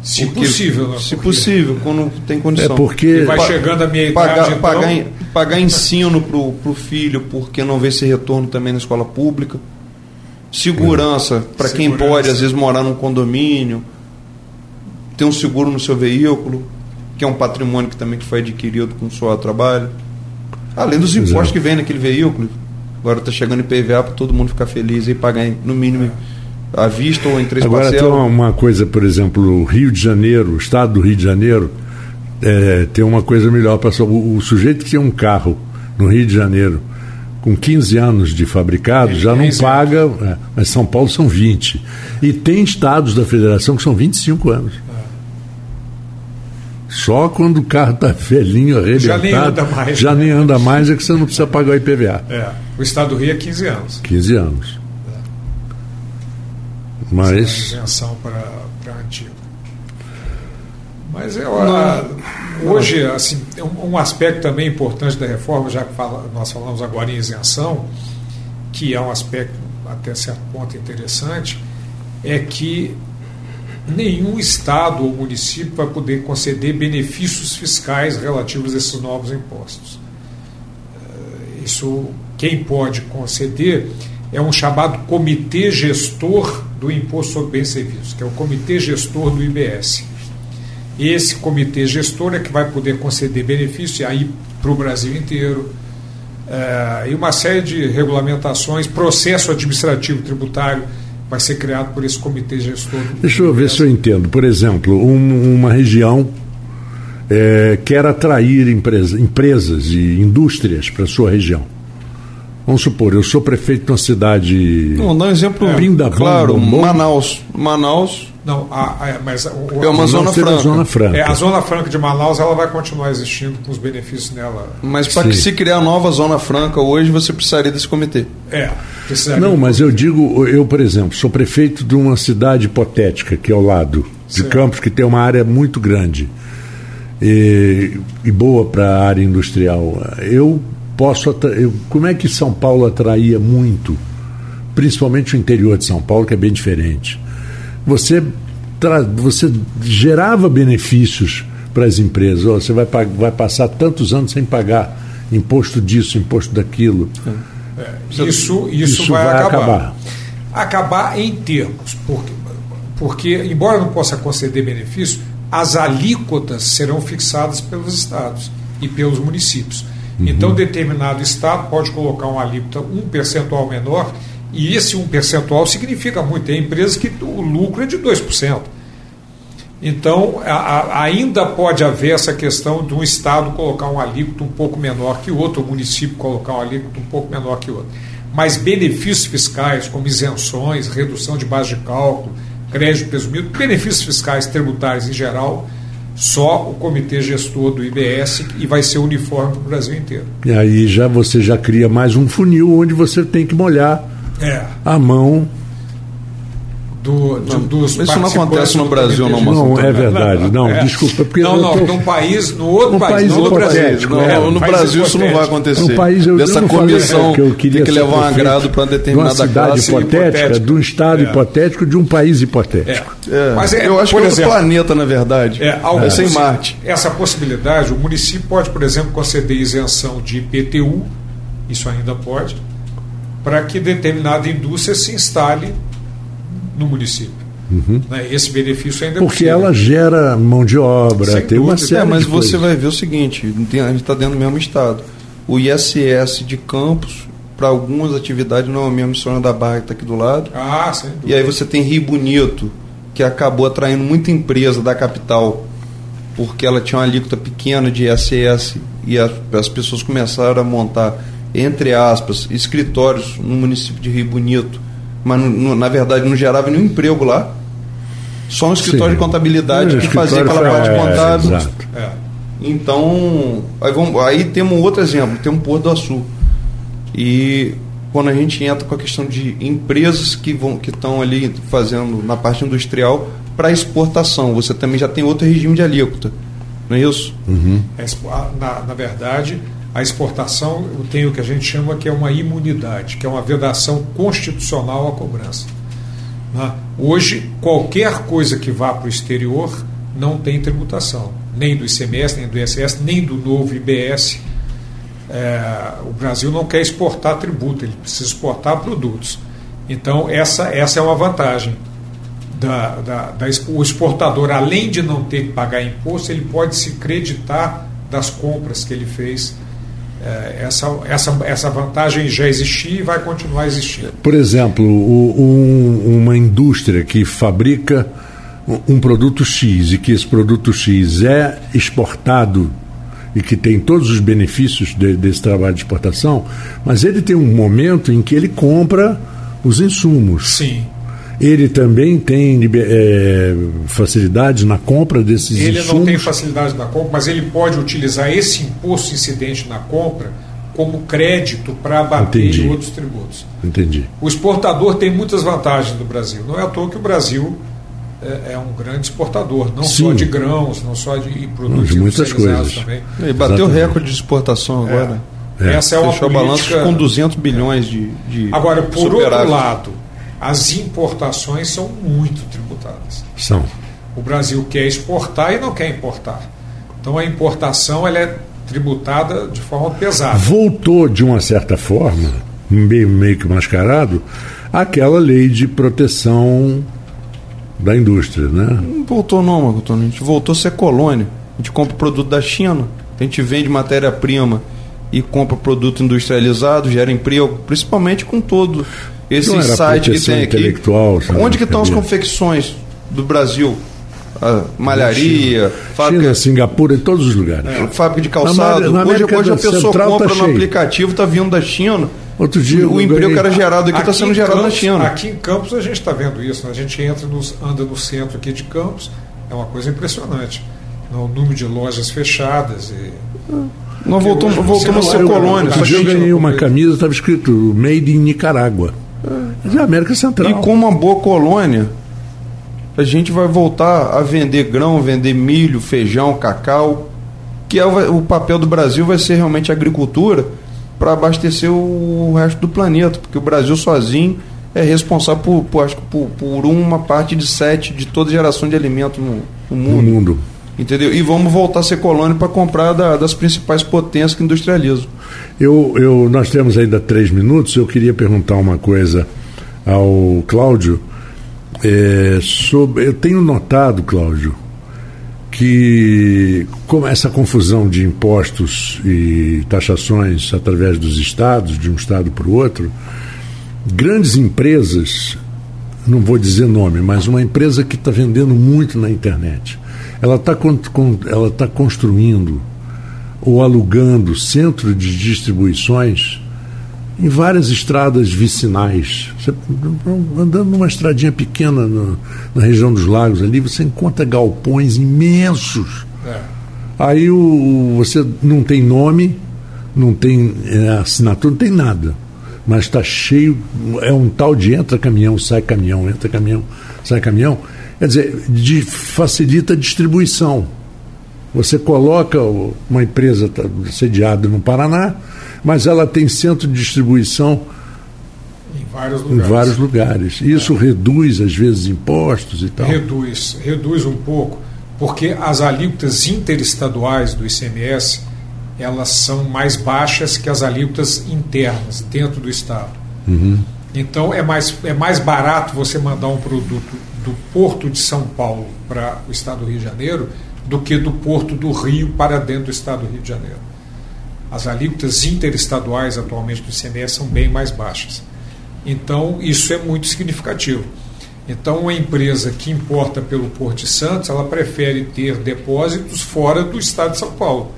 Se Porque- possível, né? Se Porque- possível, quando tem condição. É porque- E vai Pa- chegando a minha idade, pagar, então- pagar, em- pagar ensino pro, pro filho, porque não vê esse retorno também na escola pública. Segurança, para quem pode, às vezes, morar num condomínio. Ter um seguro no seu veículo, que é um patrimônio que também que foi adquirido com o seu trabalho. Além dos Exato. impostos que vem naquele veículo. Agora está chegando IPVA para todo mundo ficar feliz e pagar em, no mínimo à vista ou em três Agora tem parcelas. uma, uma coisa, por exemplo, o Rio de Janeiro, o estado do Rio de Janeiro, é, tem uma coisa melhor para o, o sujeito que tem um carro no Rio de Janeiro com 15 anos de fabricado Ele já é não isento. paga, é, mas São Paulo são 20. E tem estados da federação que são 25 anos. Só quando o carro está velhinho, Já nem arrebentado, anda mais, já né? nem anda mais, é que você não precisa pagar o IPVA. É, o Estado do Rio é 15 anos. 15 anos. Mas isenção para, para antigo. Mas eu, a- hoje, assim, um, um aspecto também importante da reforma, já que fala- nós falamos agora em isenção, que é um aspecto até certo ponto interessante, é que nenhum estado ou município vai poder conceder benefícios fiscais relativos a esses novos impostos. Eh, Isso, quem pode conceder é um chamado Comitê Gestor do Imposto sobre Bens e Serviços, que é o Comitê Gestor do IBS. Esse comitê gestor é que vai poder conceder benefício aí para o Brasil inteiro, eh, e uma série de regulamentações, processo administrativo tributário vai ser criado por esse comitê gestor. do Deixa eu ver se eu entendo. Por exemplo, um- uma região eh, quer atrair empresa- empresas e indústrias para sua região. Vamos supor, eu sou prefeito de uma cidade. Vamos dar um exemplo É. Claro, Manaus. Manaus Não, a, a- mas o- É uma Não zona franca. Zona franca. É, a Zona Franca de Manaus ela vai continuar existindo com os benefícios nela. Mas para que Sim. se criar nova zona franca hoje, você precisaria desse comitê. É, precisaria Não, mas eu digo, eu, por exemplo, sou prefeito de uma cidade hipotética, que é ao lado de Certo. Campos, que tem uma área muito grande e, e boa para a área industrial. Eu posso. Eu, como é que São Paulo atraía muito, principalmente o interior de São Paulo, que é bem diferente? Você, tra- você gerava benefícios para as empresas. Ó, você vai, vai passar tantos anos sem pagar imposto disso, imposto daquilo. Isso, isso, Isso vai, vai acabar. acabar. Acabar em termos, porque, porque, embora não possa conceder benefício, as alíquotas serão fixadas pelos estados e pelos municípios. Então, determinado estado pode colocar uma alíquota um percentual menor, e esse um percentual significa muito. Tem empresas que o lucro é de 2%. Então, a- a- ainda pode haver essa questão de um Estado colocar um alíquota um pouco menor que o outro, o município colocar um alíquota um pouco menor que o outro. Mas benefícios fiscais, como isenções, redução de base de cálculo, crédito presumido, benefícios fiscais tributários em geral, só o comitê gestor do IBS e vai ser uniforme para o Brasil inteiro. E aí já você já cria mais um funil onde você tem que molhar É. a mão do, de, dos Isso não acontece no Brasil, não, Marcelo. Não, é verdade. Não, É. desculpa. Porque Não, não, tô- num país, no outro Num país, país não no Brasil. Não, É, no país Brasil isso não vai acontecer. Um país, eu, Dessa eu não comissão que eu queria tem que levar um agrado para de uma determinada cidade classe hipotética, hipotética. de um estado É. hipotético, de um país hipotético. É, Mas é, eu acho que por é outro exemplo, planeta, na verdade. É, algo é sem Marte. Essa possibilidade, o município pode, por exemplo, conceder isenção de IPTU, isso ainda pode, para que determinada indústria se instale no município. Né? Esse benefício ainda é Uhum. Porque possível. ela gera mão de obra, Sem tem uma dúvida. série É, mas de você coisas. vai ver o seguinte: tem- a gente está dentro do mesmo estado. O ISS de Campos, para algumas atividades, não é a mesma Sônia da Barra que está aqui do lado. Ah, sem dúvida. E aí você tem Rio Bonito, que acabou atraindo muita empresa da capital, porque ela tinha uma alíquota pequena de ISS e as, as pessoas começaram a montar, entre aspas, escritórios no município de Rio Bonito, mas no- no- na verdade não gerava nenhum emprego lá. Só um escritório Sim. de contabilidade É, que fazia aquela parte é, contábil. É. Então, aí, vamos, aí temos um outro exemplo, tem um Porto do Açu. E quando a gente entra com a questão de empresas que vão que estão ali fazendo na parte industrial para exportação, você também já tem outro regime de alíquota. Não é isso? Expo- a- Na, na verdade, a exportação tem o que a gente chama que é uma imunidade, que é uma vedação constitucional à cobrança. né? Hoje, qualquer coisa que vá para o exterior não tem tributação, nem do ICMS, nem do ISS, nem do novo IBS. É, o Brasil não quer exportar tributo, ele precisa exportar produtos. Então, essa, essa é uma vantagem. Da, da, da o exportador, além de não ter que pagar imposto, ele pode se creditar das compras que ele fez. É, essa, essa, essa vantagem já existia e vai continuar existindo. Por exemplo, um- uma indústria que fabrica um- um produto X e que esse produto X é exportado e que tem todos os benefícios de- desse trabalho de exportação, mas ele tem um momento em que ele compra os insumos. Sim. Ele também tem eh, facilidades na compra desses Ele insumos. não tem facilidade na compra, mas ele pode utilizar esse imposto incidente na compra como crédito para abater Entendi. outros tributos. Entendi. O exportador tem muitas vantagens no Brasil. Não é à toa que o Brasil é, é um grande exportador, não só Sim. de grãos, não só de produtos De muitas industrializados coisas. também. Ele bateu Exatamente. recorde de exportação agora. É. Essa é uma Fechou a balança política... com 200 bilhões de, de Agora, por superávit. outro lado, as importações são muito tributadas. São. O Brasil quer exportar e não quer importar. Então a importação ela é tributada de forma pesada. Voltou, de uma certa forma, meio, meio que mascarado, aquela lei de proteção da indústria, né? Não voltou não, Marco Antônio. A gente voltou a ser colônia. A gente compra produto da China, a gente vende matéria-prima e compra produto industrializado, gera emprego, principalmente com todo esse site que tem aqui. intelectual, sabe? Onde que estão as confecções do Brasil? A malharia, fábrica, China, Singapura, em todos os lugares. fábrica de Na calçado. América- na hoje hoje a pessoa Central compra tá no cheio. aplicativo, está vindo da China. Outro dia o emprego ganhei- que era gerado aqui está sendo gerado na Campos- China. Aqui em Campos a gente está vendo isso. né? A gente entra nos, anda no centro aqui de Campos, é uma coisa impressionante. O número de lojas fechadas. E... Nós voltamos, voltamos a ser colônia. Outro dia eu ganhei uma camisa, estava escrito Made in Nicarágua. Mas é América Central. E como uma boa colônia, a gente vai voltar a vender grão, vender milho, feijão, cacau, que é o, o papel do Brasil vai ser realmente a agricultura para abastecer o, resto do planeta, porque o Brasil sozinho é responsável por, por, acho que por, por uma parte de sete de toda geração de alimento no, no no mundo. mundo. Entendeu? E vamos voltar a ser colônia para comprar da- das principais potências que industrializam. Eu, eu, nós temos ainda três minutos. Eu queria perguntar uma coisa ao Cláudio. É, sobre, eu tenho notado, Cláudio, que como essa confusão de impostos e taxações através dos estados, de um estado para o outro, grandes empresas, não vou dizer nome, mas uma empresa que está vendendo muito na internet, ela está ela tá construindo ou alugando centro de distribuições em várias estradas vicinais. Você, andando numa estradinha pequena no, na região dos lagos ali, você encontra galpões imensos. É. Aí o, você não tem nome, não tem é, assinatura, não tem nada. mas está cheio, é um tal de entra caminhão, sai caminhão, entra caminhão, sai caminhão. Quer dizer, de, facilita a distribuição. Você coloca uma empresa tá sediada no Paraná, mas ela tem centro de distribuição em vários lugares. Em vários lugares. Isso é. reduz, às vezes, impostos e tal? Reduz, reduz um pouco, porque as alíquotas interestaduais do ICMS elas são mais baixas que as alíquotas internas dentro do Estado. Uhum. Então é mais, é mais barato você mandar um produto do Porto de São Paulo para o Estado do Rio de Janeiro do que do Porto do Rio para dentro do Estado do Rio de Janeiro. As alíquotas interestaduais atualmente do ICMS são bem mais baixas. Então isso é muito significativo. Então, uma empresa que importa pelo Porto de Santos, ela prefere ter depósitos fora do estado de São Paulo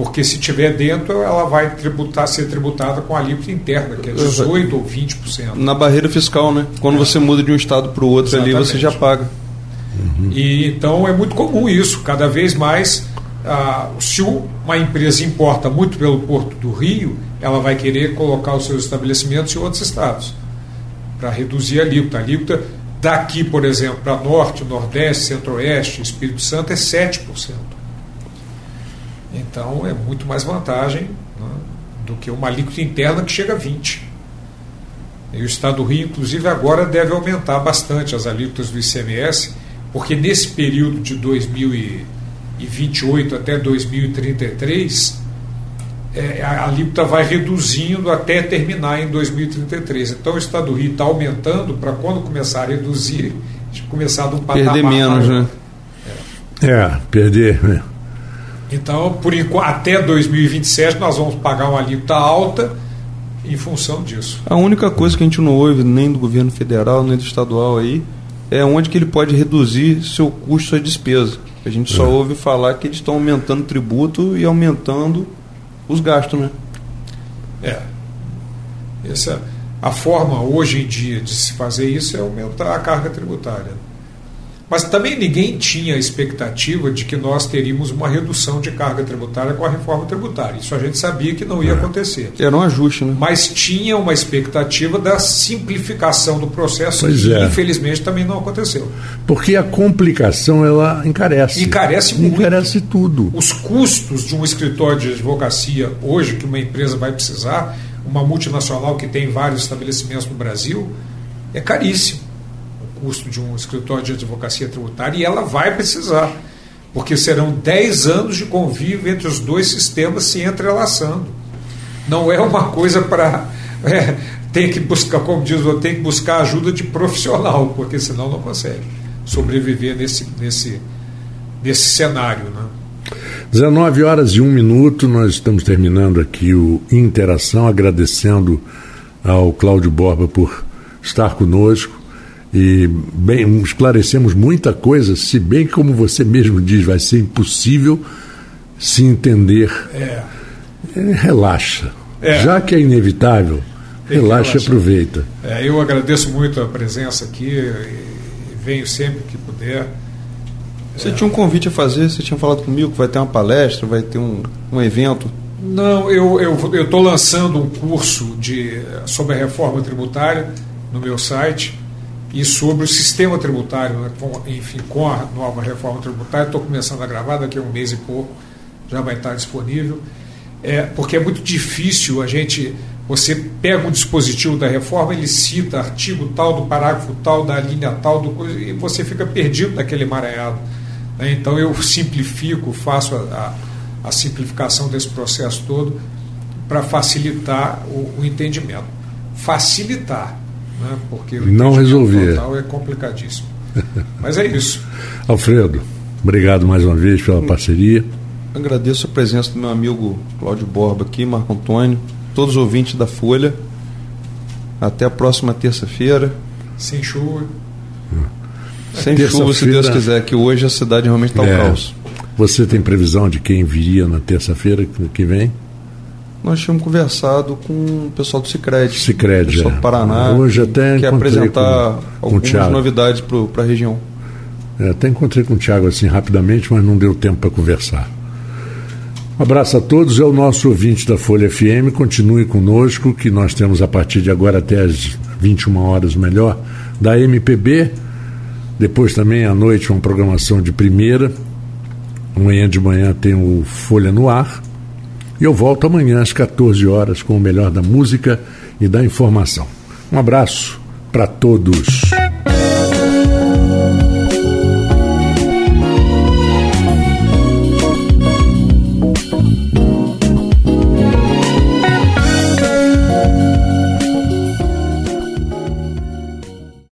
porque se tiver dentro, ela vai tributar, ser tributada com a alíquota interna, que é 18% ou 20%. Na barreira fiscal, né? Quando é. você muda de um estado para o outro Exatamente. ali, você já paga. Uhum. E então é muito comum isso. Cada vez mais, ah, se uma empresa importa muito pelo Porto do Rio, ela vai querer colocar os seus estabelecimentos em outros estados para reduzir a alíquota. A alíquota daqui, por exemplo, para Norte, Nordeste, Centro-Oeste, Espírito Santo é 7%. Então é muito mais vantagem né, do que uma alíquota interna que chega a 20%. E o Estado do Rio, inclusive, agora deve aumentar bastante as alíquotas do ICMS, porque nesse período de 2028 até 2033, é, a alíquota vai reduzindo até terminar em 2033. Então o Estado do Rio está aumentando para quando começar a reduzir, começar de um patamar. Perder menos, né? É, é perder. Né? Então, por até 2027 nós vamos pagar uma alíquota alta em função disso. A única coisa que a gente não ouve nem do governo federal nem do estadual aí é onde que ele pode reduzir seu custo, sua despesa. A gente só é. ouve falar que eles estão aumentando o tributo e aumentando os gastos, né? É. Essa, a forma hoje em dia de se fazer isso é aumentar a carga tributária. Mas também ninguém tinha a expectativa de que nós teríamos uma redução de carga tributária com a reforma tributária. Isso a gente sabia que não ia é. acontecer. Era um ajuste, né? Mas tinha uma expectativa da simplificação do processo pois que, é. infelizmente, também não aconteceu. Porque a complicação ela encarece. Encarece muito. Encarece tudo. Os custos de um escritório de advocacia hoje que uma empresa vai precisar, uma multinacional que tem vários estabelecimentos no Brasil, é caríssimo custo de um escritório de advocacia tributária e ela vai precisar, porque serão 10 anos de convívio entre os dois sistemas se entrelaçando. Não é uma coisa para. É, tem que buscar, como diz o tem que buscar ajuda de profissional, porque senão não consegue sobreviver nesse, nesse, nesse cenário. Né? 19 horas e um minuto, nós estamos terminando aqui o Interação, agradecendo ao Cláudio Borba por estar conosco e bem, esclarecemos muita coisa, se bem que, como você mesmo diz, vai ser impossível se entender. É. É, relaxa. É. Já que é inevitável, relaxa e aproveita. É, eu agradeço muito a presença aqui e, venho sempre que puder. Você tinha um convite a fazer, você tinha falado comigo que vai ter uma palestra, vai ter um, um evento. Não, eu estou lançando um curso de, sobre a reforma tributária no meu site e sobre o sistema tributário, né, com, enfim, com a nova reforma tributária. Estou começando a gravar, daqui a um mês e pouco já vai estar disponível. É, porque é muito difícil a gente. Você pega um dispositivo da reforma, ele cita artigo tal, do parágrafo tal, da linha tal, do e você fica perdido naquele emaranhado. Né? Então eu simplifico, faço a, a, a simplificação desse processo todo para facilitar o, o entendimento. Facilitar né? porque o não resolver é complicadíssimo. Mas é isso. Alfredo, obrigado mais uma vez pela parceria. Agradeço a presença do meu amigo Cláudio Borba aqui, Marco Antônio, todos os ouvintes da Folha. Até a próxima terça-feira. Sem chuva. Sem chuva, se Deus quiser, que hoje a cidade realmente está é, um caos. Você tem previsão de quem viria na terça-feira que vem? Nós tínhamos conversado com o pessoal do Cicred. Cicred, pessoal é. do Paraná. Hoje até que apresentar com, algumas com novidades para a região. É, até encontrei com o Thiago assim rapidamente, mas não deu tempo para conversar. Um abraço a todos, é o nosso ouvinte da Folha FM. Continue conosco, que nós temos a partir de agora até as 21 horas melhor, da MPB. Depois também à noite uma programação de primeira. Amanhã de manhã tem o Folha no Ar. E eu volto amanhã às 14 horas com o melhor da música e da informação. Um abraço para todos.